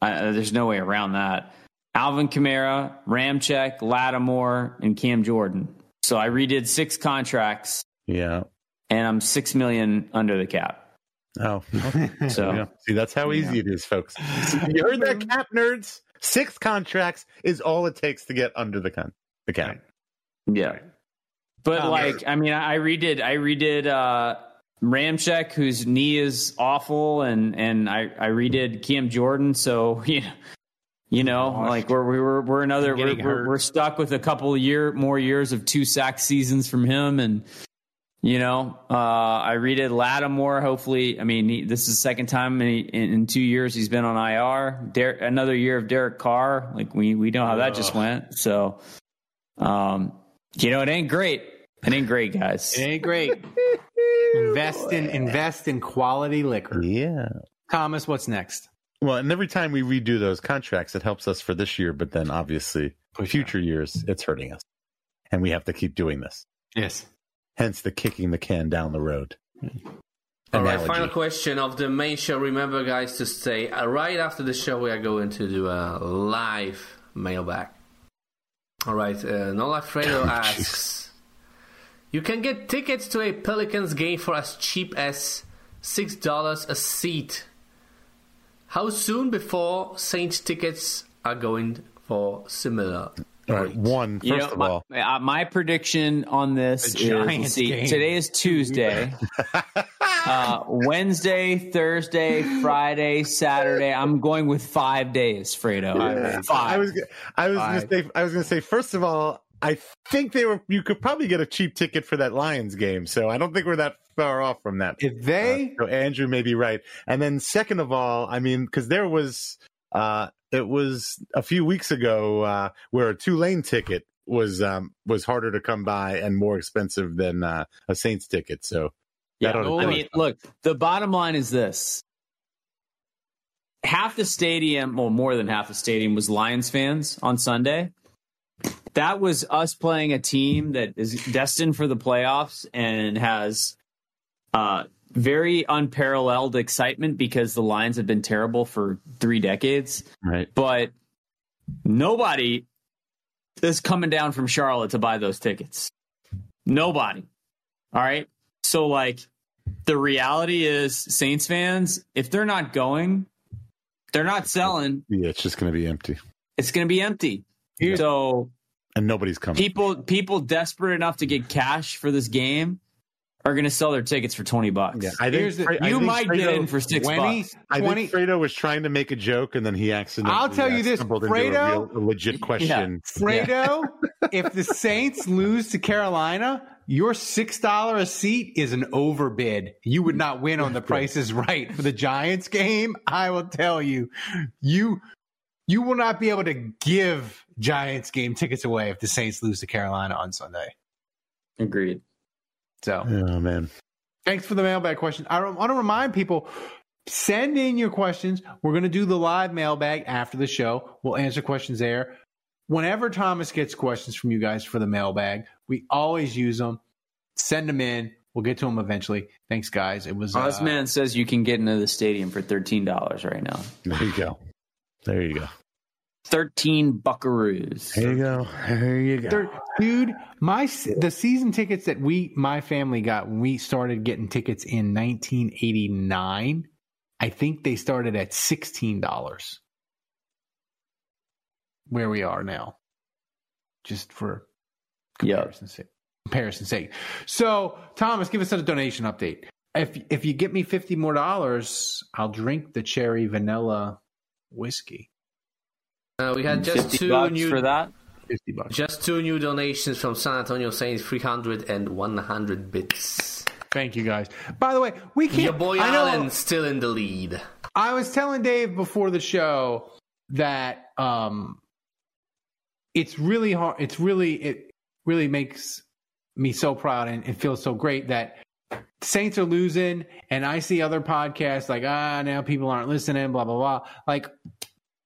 I, there's no way around that. Alvin Kamara, Ramczyk, Lattimore, and Cam Jordan. So I redid six contracts, yeah. and I'm six million under the cap. Oh, So yeah. See, that's how easy it is, folks. you heard that, cap nerds? Six contracts is all it takes to get under the con- the cap. Yeah. But Um, like, I mean, I redid, I redid uh, Ramczyk, whose knee is awful, and and I I redid Cam Jordan. So you know, you know, like we're we were we're another we're, we're, we're stuck with a couple year more years of two sack seasons from him, and you know, uh, I redid Lattimore. Hopefully, I mean, he, this is the second time in, in, two years he's been on IR. Der- another year of Derek Carr. Like we we know how that just went. So, um, you know, it ain't great. It ain't great, guys. It ain't great. invest in invest in quality liquor. Yeah. Thomas, what's next? Well, and every time we redo those contracts, it helps us for this year, but then obviously for future years, it's hurting us. And we have to keep doing this. Yes. Hence the kicking the can down the road. All right, Analogy. final question of the main show. Remember, guys, to stay uh, right after the show. We are going to do a live mailbag. All right, uh, Nola Fredo asks: You can get tickets to a Pelicans game for as cheap as six dollars a seat. How soon before Saints tickets are going for similar? All right. One, first You know, of my, all, uh, my prediction on this is see, today is Tuesday. uh, Wednesday, Thursday, Friday, Saturday. I'm going with five days, Fredo. I Five. was, I was Five. gonna say, I was gonna say, first of all, I think they were. You could probably get a cheap ticket for that Lions game, so I don't think we're that far off from that. If they So Andrew may be right. And then second of all, I mean, because there was, uh, it was a few weeks ago uh, where a Tulane ticket was um, was harder to come by and more expensive than uh, a Saints ticket. So Yeah, that I do mean, it. look, the bottom line is this. Half the stadium, well, more than half the stadium was Lions fans on Sunday. That was us playing a team that is destined for the playoffs and has uh, very unparalleled excitement because the Lions have been terrible for three decades. right. But nobody is coming down from Charlotte to buy those tickets. Nobody. All right. So, like, the reality is, Saints fans, if they're not going, they're not selling. Yeah, it's just going to be empty, It's going to be empty. So, and nobody's coming. people people desperate enough to get cash for this game are going to sell their tickets for twenty bucks. Yeah, I think the- Fre- I you think might get in for six 20 bucks. I think Fredo was trying to make a joke, and then he accidentally. I'll tell you uh, this, stumbled into a Fredo- real- a legit question. Fredo, if the Saints lose to Carolina, your six dollar a seat is an overbid. You would not win on the prices right for the Giants game. I will tell you, you you will not be able to give Giants game tickets away if the Saints lose to Carolina on Sunday. Agreed. So, oh man, thanks for the mailbag question. I want to remind people send in your questions. We're going to do the live mailbag after the show. We'll answer questions there. Whenever Thomas gets questions from you guys for the mailbag, we always use them. Send them in. We'll get to them eventually. Thanks, guys. It was uh, Ozman says you can get into the stadium for thirteen dollars right now. There you go. There you go. Thirteen buckaroos. There you go. There you go. Thir- dude, my the season tickets that we my family got when we started getting tickets in 1989, I think they started at sixteen dollars. Where we are now, just for comparison's sake. Comparison's sake. So, Thomas, give us a donation update. If if you get me fifty more dollars, I'll drink the cherry vanilla whiskey. Uh, we had just 50 two bucks new for that. Fifty bucks. Just two new donations from San Antonio Saints, 300 and 100 bits. Thank you guys. By the way, we can't. Your boy I know- Allen's still in the lead. I was telling Dave before the show that um it's really hard it's really it really makes me so proud and it feels so great that Saints are losing and I see other podcasts like ah now people aren't listening blah blah blah like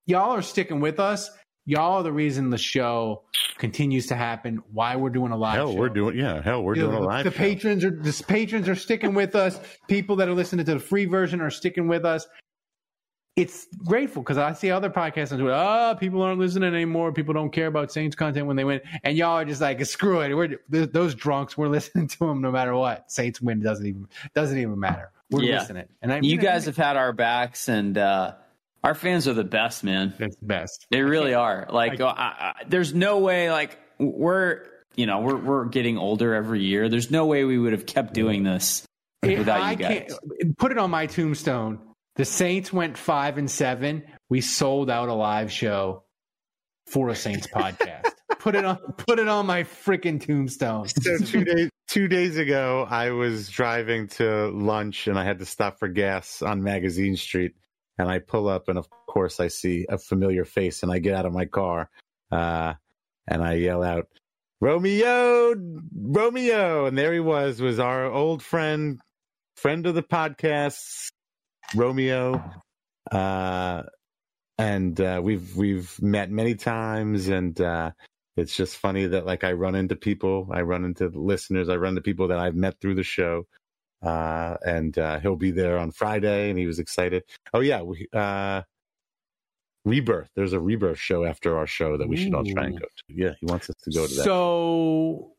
y'all are sticking with us y'all are the reason the show continues to happen why we're doing a live Hell, show we're doing yeah. Hell, we're doing a live. The show. patrons are the patrons are sticking with us. People that are listening to the free version are sticking with us. It's grateful because I see other podcasts on Twitter. Oh, people aren't listening anymore. People don't care about Saints content when they win, and y'all are just like, screw it. We're th- those drunks. We're listening to them no matter what. Saints win doesn't even doesn't even matter. We're Yeah. listening. And I, you guys have had our backs, and uh, our fans are the best, man. That's the best. They really are. Like, I, I, there's no way. Like, we're you know we're we're getting older every year. There's no way we would have kept doing this without I you guys. put it on my tombstone. The Saints went five and seven. We sold out a live show for a Saints podcast. put it on. Put it on my freaking tombstone. So two days two days ago, I was driving to lunch and I had to stop for gas on Magazine Street. And I pull up, and of course, I see a familiar face, and I get out of my car, uh, and I yell out, "Romeo, Romeo!" And there he was, was our old friend, friend of the podcast, Romeo. Uh, and uh, we've we've met many times, and uh, it's just funny that like I run into people, I run into listeners, I run into people that I've met through the show. Uh, and uh, he'll be there on Friday, and he was excited. Oh yeah, we, uh, Rebirth. There's a Rebirth show after our show that we should all try and go to. Yeah, he wants us to go to that. So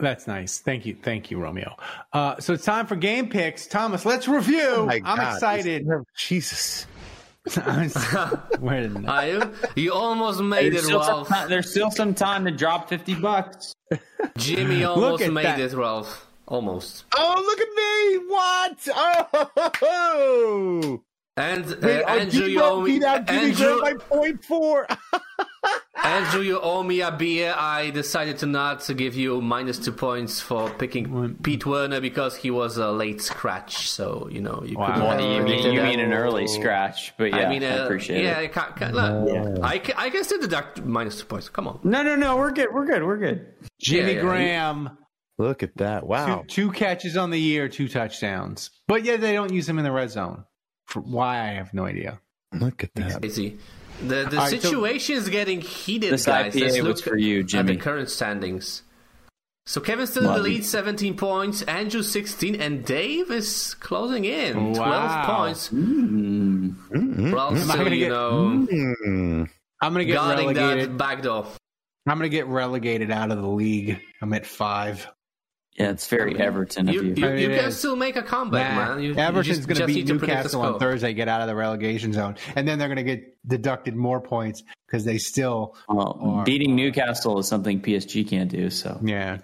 that's nice. Thank you. Thank you, Romeo. Uh, so it's time for game picks. Thomas, let's review. Oh I'm God. excited. Jesus. Where did Are you? You almost made There's it, still, Ralph. time, there's still some time to drop fifty bucks. Jimmy Look almost at made that. it, Ralph. Almost. Oh, look at me! What? Oh! And uh, Wait, I Andrew, you out, owe me. beat Andrew, Graham by point four. Andrew, you owe me a beer. I decided to not to give you minus two points for picking Pete Werner because he was a late scratch. So you know you Wow. couldn't Well, you mean you mean an early scratch, but yeah, I mean, uh, appreciate yeah, it. I can, can, look, I, can, I can still deduct minus two points. Come on. No, no, no, we're good. We're good. We're good. Jimmy Yeah, yeah. Graham, Look at that! Wow. two, two catches on the year, two touchdowns. But yeah, they don't use him in the red zone. For why I have no idea. Look at that. Crazy. The the All right, so- situation is getting heated, This guys. IPA Let's was for you, at Jimmy. the current standings. So Kevin's still in the lead, 17 points. Andrew 16, and Dave is closing in, 12 Wow. points. Mm-hmm. Ralph Am I still, gonna you get- know, Mm. I'm gonna get relegated. that back door. I'm gonna get relegated out of the league. I'm at five. Yeah, it's very Everton of You, you. you, I mean, you it can still make a comeback, Nah, man. You, Everton's going to beat need to predict the Newcastle on. Thursday, get out of the relegation zone, and then they're going to get deducted more points because they still, Well, Or- beating Newcastle is something PSG can't do. So yeah.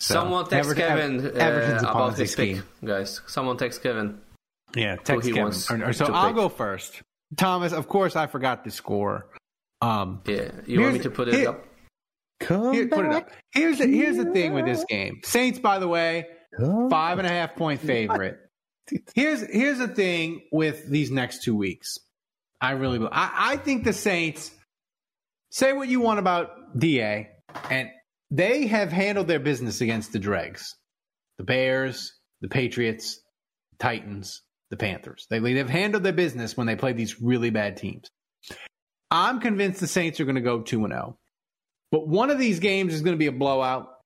Someone text Everton- Kevin Ever- uh, a about this pick, guys. Someone text Kevin. Yeah, text he Kevin. wants Or- or so I'll pick. go first. Thomas, of course, I forgot the score. Um, Yeah, you want me to put it here- up? Come Here, put it up. Here's the, here's the thing with this game. Saints, by the way, five and a half point favorite. Here's here's the thing with these next two weeks. I really I, I think the Saints say what you want about Da, and they have handled their business against the dregs, the Bears, the Patriots, Titans, the Panthers. They they've handled their business when they play these really bad teams. I'm convinced the Saints are going to go two and zero. But one of these games is going to be a blowout,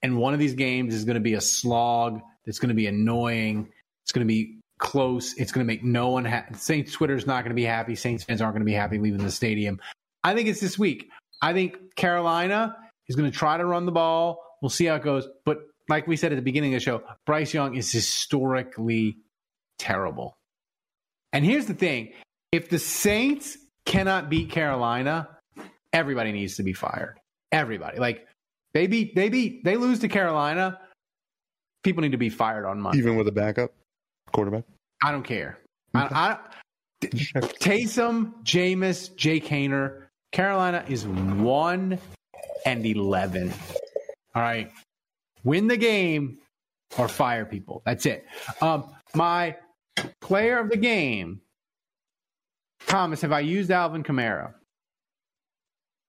and one of these games is going to be a slog that's going to be annoying. It's going to be close. It's going to make no one happy. Saints Twitter is not going to be happy. Saints fans aren't going to be happy leaving the stadium. I think it's this week. I think Carolina is going to try to run the ball. We'll see how it goes. But like we said at the beginning of the show, Bryce Young is historically terrible. And here's the thing if the Saints cannot beat Carolina, everybody needs to be fired. Everybody. Like they beat they beat they lose to Carolina, people need to be fired on Monday. Even with a backup quarterback. I don't care. I, I, Taysom, Jameis, Jake Haener. Carolina is one and eleven. All right, win the game or fire people. That's it. Um, my player of the game, Thomas. Have I used Alvin Kamara?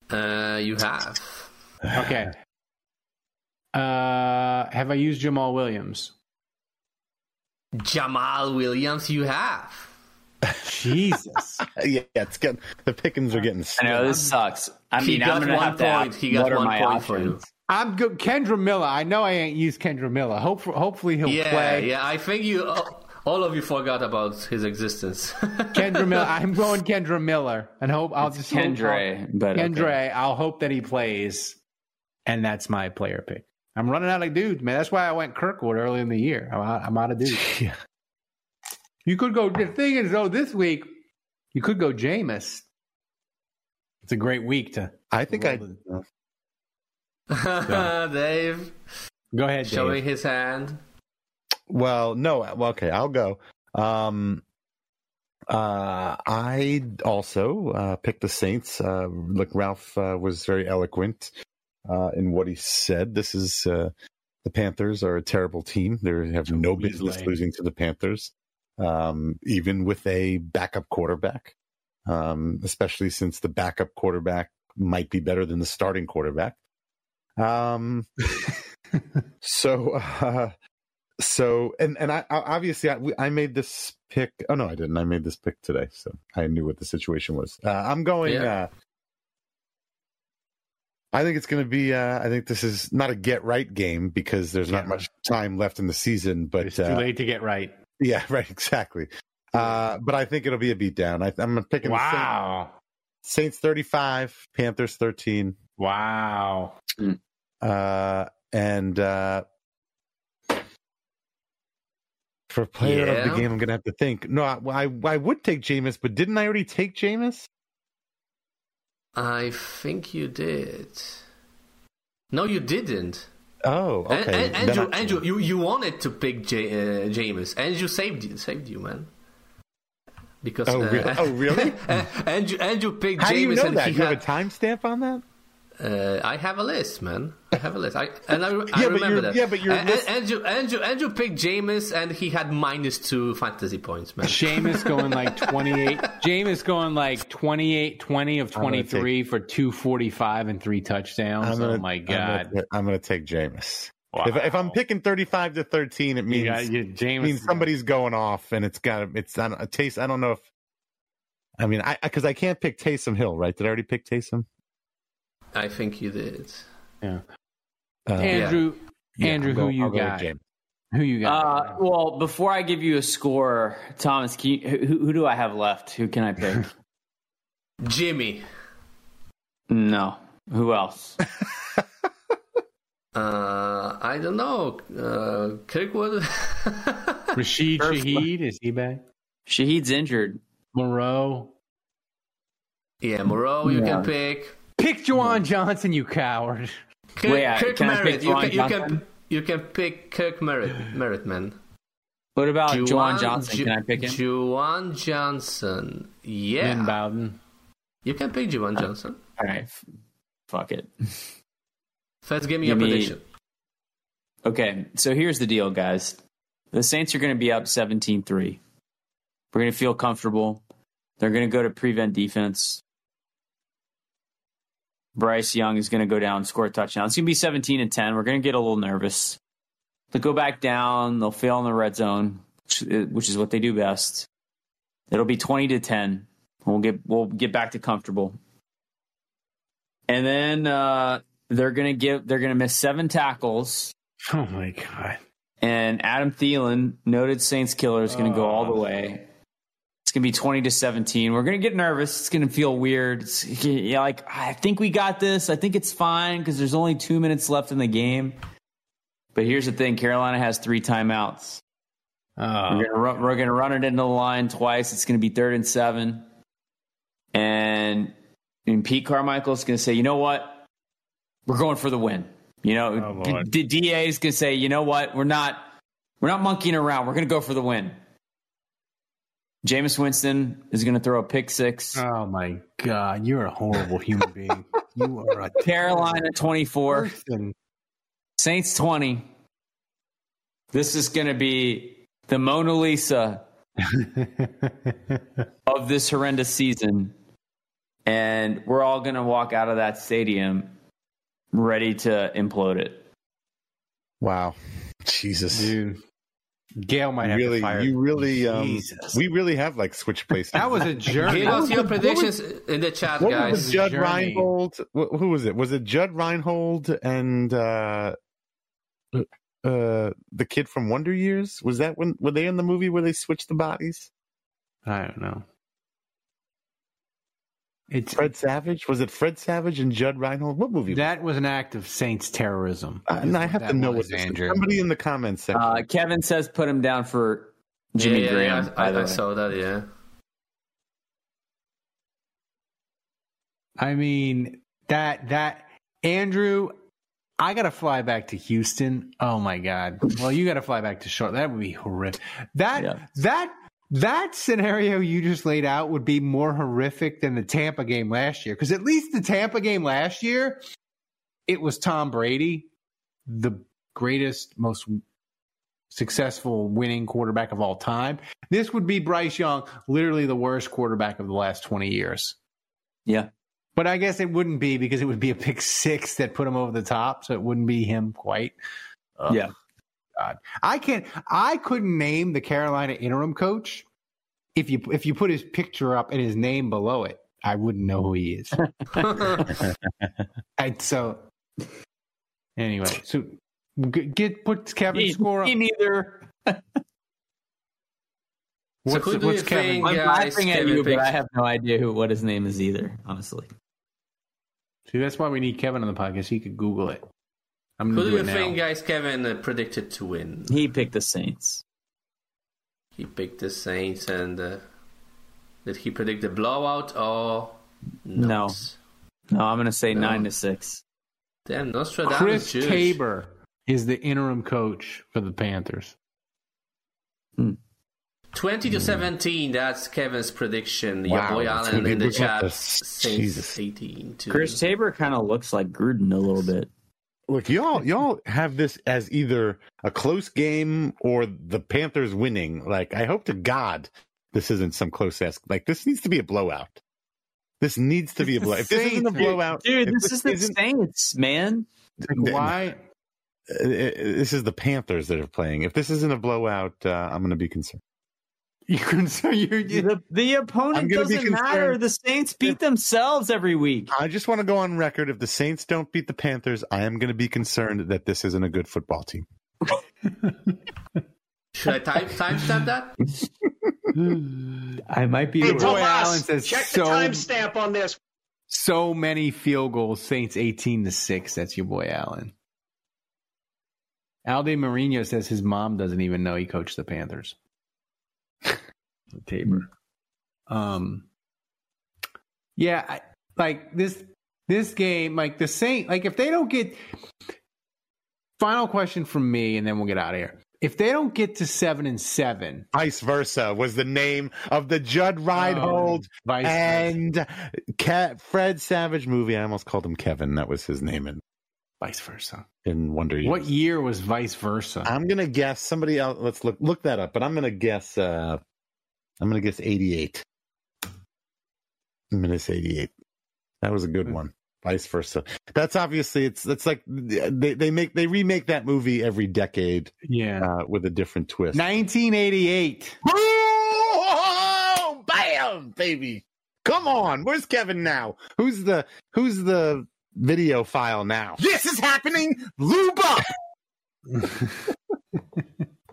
Uh, you have. Okay. Uh, have I used Jamal Williams? Jamal Williams, you have. Jesus. yeah, it's getting the pickings are getting. I know this sucks. I He mean, got I'm gonna one have to point. add He got one my point for you. I'm good. Kendra Miller. I know I ain't used Kendra Miller. Hope, hopefully he'll Yeah, play. yeah. I think you all, all of you forgot about his existence. Kendra Miller. I'm going Kendra Miller, and hope I'll It's just hope- Kendre, but okay. I'll hope that he plays, and that's my player pick. I'm running out of dudes, man. That's why I went Kirkwood early in the year. I'm out, I'm out of dudes. Yeah. You could go. The thing is, though, this week you could go Jameis. It's a great week to. I think I. Dave, Go ahead, Dave. showing his hand. Well, no. Well, okay, I'll go. Um, uh, I also uh, picked the Saints. Uh, look, Ralph uh, was very eloquent uh, in what he said. This is uh, the Panthers are a terrible team. They have no business losing to the Panthers, um, even with a backup quarterback. Um, especially since the backup quarterback might be better than the starting quarterback. Um, so, uh, so, and and I I- obviously I, we- I made this pick. Oh no, I didn't. I made this pick today, so I knew what the situation was. Uh, I'm going. Yeah. Uh, I think it's going to be. Uh, I think this is not a get right game because there's not much time left in the season. But It's too uh, late to get right. yeah, right, exactly. Uh, but I think it'll be a beatdown. I, I'm picking the Saints, Wow. Saints 35, Panthers 13. Wow. Uh, and uh, for player of the game, I'm gonna have to think. No, I, I I would take Jameis, but didn't I already take Jameis? I think you did. No, you didn't. Oh, okay. An- Then Andrew, I- Andrew, you, you wanted to pick J- uh, Jameis. Andrew saved you, saved you, man. Because Oh, uh, really? Oh, really? Andrew, Andrew picked How Jameis, do you know and that? You have had, a timestamp on that? Uh, I have a list, man. I have a list. I and I, I Yeah, but remember you're- that. yeah, but your A- a- list- Andrew, Andrew, Andrew picked Jameis, and he had minus two fantasy points, man. Jameis going like 28. Jameis going like 28, 20 of I'm gonna 23 for 245 and three touchdowns. oh my I'm God. gonna, I'm gonna take Jameis. If, if I'm picking 35 to 13, it means, got- you- Jameis- means somebody's going off, and it's got it's on a taste. I don't know if. I mean, I because I can't pick Taysom Hill, right? Did I already pick Taysom? I think you did. Yeah. Uh, Andrew, yeah, Andrew, I'll who go- you I'll go got? Who you got? Uh, well, before I give you a score, Thomas, can you, who, who do I have left? Who can I pick? Jimmy. no. Who else? Uh, I don't know. Uh, Kirkwood. Rashid Perfect. Shaheed, is he back? Shaheed's injured. Moreau. yeah, Moreau. You Yeah. can pick. Pick Juwan Johnson, you coward. Kirk, Wait, I- Kirk can Merritt. pick You can, you can you can pick Kirk Merritt, Merritt man. What about Juwan, Juwan Johnson? Ju- Can I pick him? Juwan Johnson. Yeah. Lynn Bowden. You can pick Juwan uh, Johnson. All right. F- Fuck it. Let's give me Give a me- prediction. Okay, so here's the deal, guys. The Saints are going to be up 17 3. We're going to feel comfortable. They're going to go to prevent defense. Bryce Young is going to go down, score a touchdown. It's going to be 17 and 10. We're going to get a little nervous. They'll go back down. They'll fail in the red zone, which, which is what they do best. It'll be 20 to 10. We'll get we'll get back to comfortable. And then uh, they're going to give they're going to miss seven tackles. Oh my god! And Adam Thielen, noted Saints killer, is going to go all Oh. the way. To be 20 to 17. We're to get nervous. It's to feel weird. It's yeah, like, I think we got this. I think it's fine because there's only two minutes left in the game. But here's the thing Carolina has three timeouts. Oh. We're gonna run, we're gonna run it into the line twice. It's gonna be third and seven, and and Pete Carmichael's gonna say, you know what, we're going for the win. You know, Oh, the DA is gonna say, you know what, we're not we're not monkeying around. We're gonna go for the win. Jameis Winston is gonna throw a pick six. Oh my god! You're a horrible human being. You are a Carolina twenty four. Saints twenty. This is gonna be the Mona Lisa of this horrendous season. And we're all going to walk out of that stadium ready to implode it. Wow, Jesus, dude. Gayle might have really, to fire. you really, um, we really have like switch places. That was a journey. Give us your What was- predictions in the chat, What guys. was it, Judd Journey. Reinhold? Who was it? Was it Judd Reinhold and uh, uh, the kid from Wonder Years? Was that when were they in the movie where they switched the bodies? I don't know. It's Fred Savage. Was it Fred Savage and Judd Reinhold? What movie? that was an act of Saints terrorism. Uh, and I have to know was, what this is. Andrew. Somebody in the comments section. Uh, Kevin says put him down for Jimmy yeah, yeah, Graham. yeah, by the I, I saw that. Yeah. I mean that that Andrew, I gotta fly back to Houston. Oh my god! Well, you gotta fly back to Charlotte. That would be horrific. That Yeah. that that scenario you just laid out would be more horrific than the Tampa game last year. Because at least the Tampa game last year, it was Tom Brady, the greatest, most successful winning quarterback of all time. This would be Bryce Young, literally the worst quarterback of the last twenty years. Yeah. But I guess it wouldn't be because it would be a pick six that put him over the top, so it wouldn't be him quite. Ugh, Yeah. God. I can't. I couldn't name the Carolina interim coach if you if you put his picture up and his name below it. I wouldn't know who he is. and so anyway, so g- get put Kevin's Me, score up. me neither. What's, who do what's Kevin? think- I'm Guys, laughing at you, but I have no idea who what his name is either. Honestly, See, that's why we need Kevin on the podcast. He could Google it. I'm Who do do you think, guys? Kevin uh, predicted to win. he picked the Saints. He picked the Saints, and uh, did he predict the blowout or No. not? No, I'm going to say No. nine to six. Damn, Nostradamus. Chris Jewish. Tabor is the interim coach for the Panthers. 20 to 17, that's Kevin's prediction. Your boy Allen in the chat. numbers. Jesus. 18 to Chris Tabor kind of looks like Gruden a little bit. Look, y'all, y'all have this as either a close game or the Panthers winning. Like, I hope to God this isn't some close ass. Like, this needs to be a blowout. This needs to be a blowout. If this isn't a blowout, Dude, if this is the isn't- Saints, man. Like, why? uh, this is the Panthers that are playing. If this isn't a blowout, uh, I'm going to be concerned. You can so you you- The, the opponent doesn't matter. The Saints beat themselves every week. I just want to go on record. If the Saints don't beat the Panthers, I am going to be concerned that this isn't a good football team. Should I time timestamp that? I might be. Hey, wrong. Boy Allen says check so the timestamp on this. so many field goals. Saints eighteen to six. That's your boy Allen. Alde Marino says his mom doesn't even know he coached the Panthers. Tabor. Um. Yeah, I, like this this game, like the Saint, like if they don't get final question from me, and then we'll get out of here. If they don't get to seven and seven, Vice versa was the name of the Judd Reinhold Oh, vice and Ke- Fred Savage movie. I almost called him Kevin. That was his name. And Vice versa. in Wonder Years. What year was vice versa? I'm gonna guess somebody else. Let's look look that up. But I'm gonna guess. uh I'm gonna guess 88. I'm gonna say 88. That was a Hmm. good one. Vice versa. That's obviously it's it's like they they make they remake that movie every decade. Yeah, uh, with a different twist. 1988. Oh, bam, baby! Come on, where's Kevin now? Who's the who's the video file now? This is happening. Lube up.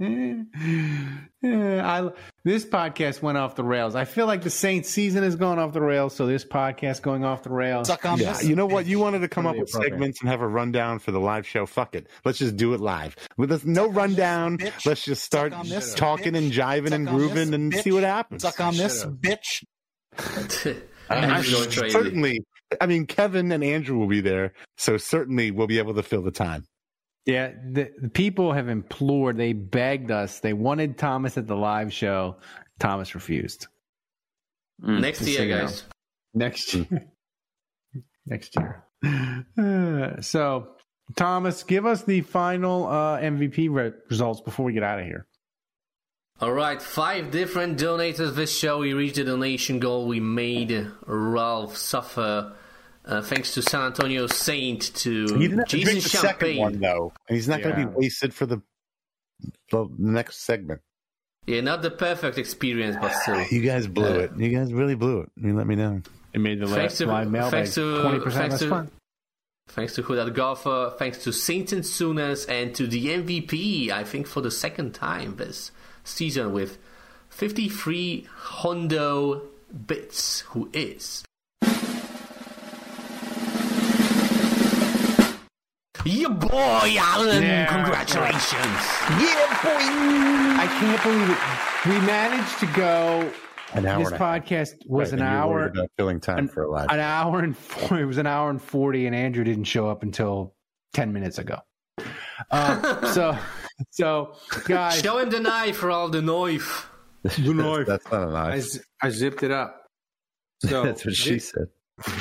Yeah, I, this podcast went off the rails. I feel like the Saints season has gone off the rails, so this podcast going off the rails. Yeah, you know what? You wanted to come up with appropriate. segments and have a rundown for the live show. Fuck it. Let's just do it live. With us, no rundown. Let's just start this, talking and jiving and Suck on this, grooving and bitch. see what happens. Suck on this, bitch. I- I Andrew's going certainly. I mean, Kevin and Andrew will be there, so certainly we'll be able to fill the time. Yeah, the, the people have implored, they begged us, they wanted Thomas at the live show. Thomas refused. Next year, so you know. guys. Next year. Next year. Uh, so, Thomas, give us the final uh, MVP re- results before we get out of here. All right, five different donators this show. We reached the donation goal. We made Ralph suffer. Uh, thanks to San Antonio Saint, to He didn't have to drink the second one though, and he's not going to be wasted for the the next segment. Yeah, not the perfect experience, but still. You guys blew Uh, it. You guys really blew it. You let me know. It made the Thanks to, live mailbag thanks to, 20% thanks less to, fun. thanks to Hudat Golfer, thanks to Saint and Sooners, and to the MVP, I think for the second time this season with 53 Hondo bits, who is. Your boy, Alan! Yeah. Congratulations! Yeah, boy! I can't believe it. We managed to go. An hour This and half. podcast was Right, an and you're worried hour. about filling time an, for a live. an hour and four, it was an hour and 40 and andrew didn't show up until 10 minutes ago um, so so guys Show him the knife for all the knife. knife. That's not a I, knife. z- I zipped it up so That's what she this, said.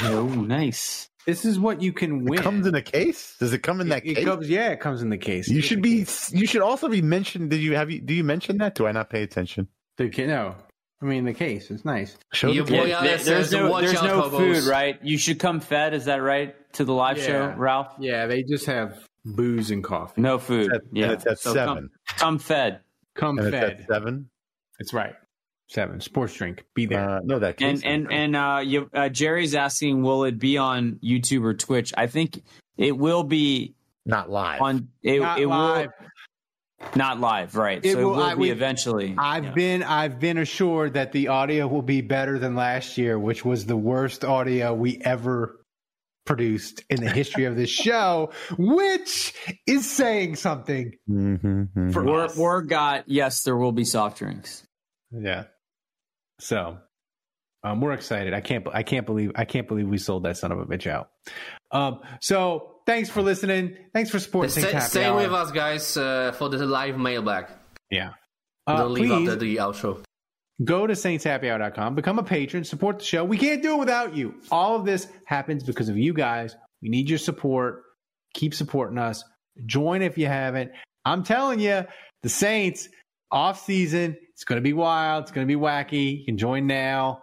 Oh, nice. This is what you can win It comes in a case. Does it come in that it case? comes, yeah it comes in the case you should be. You should also be mentioned. Did you have? You, do you mention that? Do I not pay attention? the, no i mean the case it's nice Show Your the boy case. Yeah, there- there's no, there's no hobos." food, right? You should come fed. Is that right? To the live Yeah. show, Ralph? yeah they just have booze and coffee No food. At- yeah. and it's at So seven. Come, come fed. come And it's fed at seven. it's right seven sports drink be there Uh, no, that case. And and and uh, you, uh, Jerry's asking, will it be on YouTube or Twitch? I think it will be not live. on. It, Not it live. will not live, right? It so will- it will I- be we- eventually. I've Yeah. been I've been assured that the audio will be better than last year, which was the worst audio we ever produced in the history of this show, which is saying something. Mm-hmm, For Word, us. word got yes, there will be soft drinks. Yeah. So, um, we're excited. I can't I can't believe I can't believe we sold that son of a bitch out. Um, so thanks for listening. Thanks for supporting. Stay, stay with us, guys, uh, for the live mailbag. Yeah. Uh, Don't leave please after the outro. go to saintshappyhour.com, become a patron, support the show. We can't do it without you. All of this happens because of you guys. We need your support. Keep supporting us. Join if you haven't. I'm telling you, the Saints off season, it's going to be wild. It's going to be wacky. You can join now.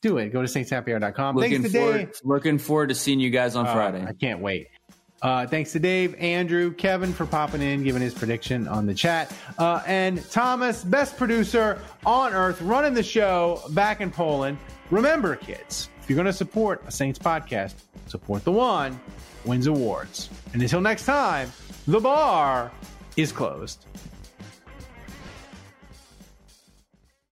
Do it. Go to saintshappyhour.com. Looking Thanks to forward, looking forward to seeing you guys on Uh, Friday. I can't wait. Uh, thanks to Dave, Andrew, Kevin for popping in, giving his prediction on the chat, uh, and Thomas, best producer on earth, running the show back in Poland. Remember, kids, if you're going to support a Saints podcast, support the one wins awards. And until next time, the bar is closed.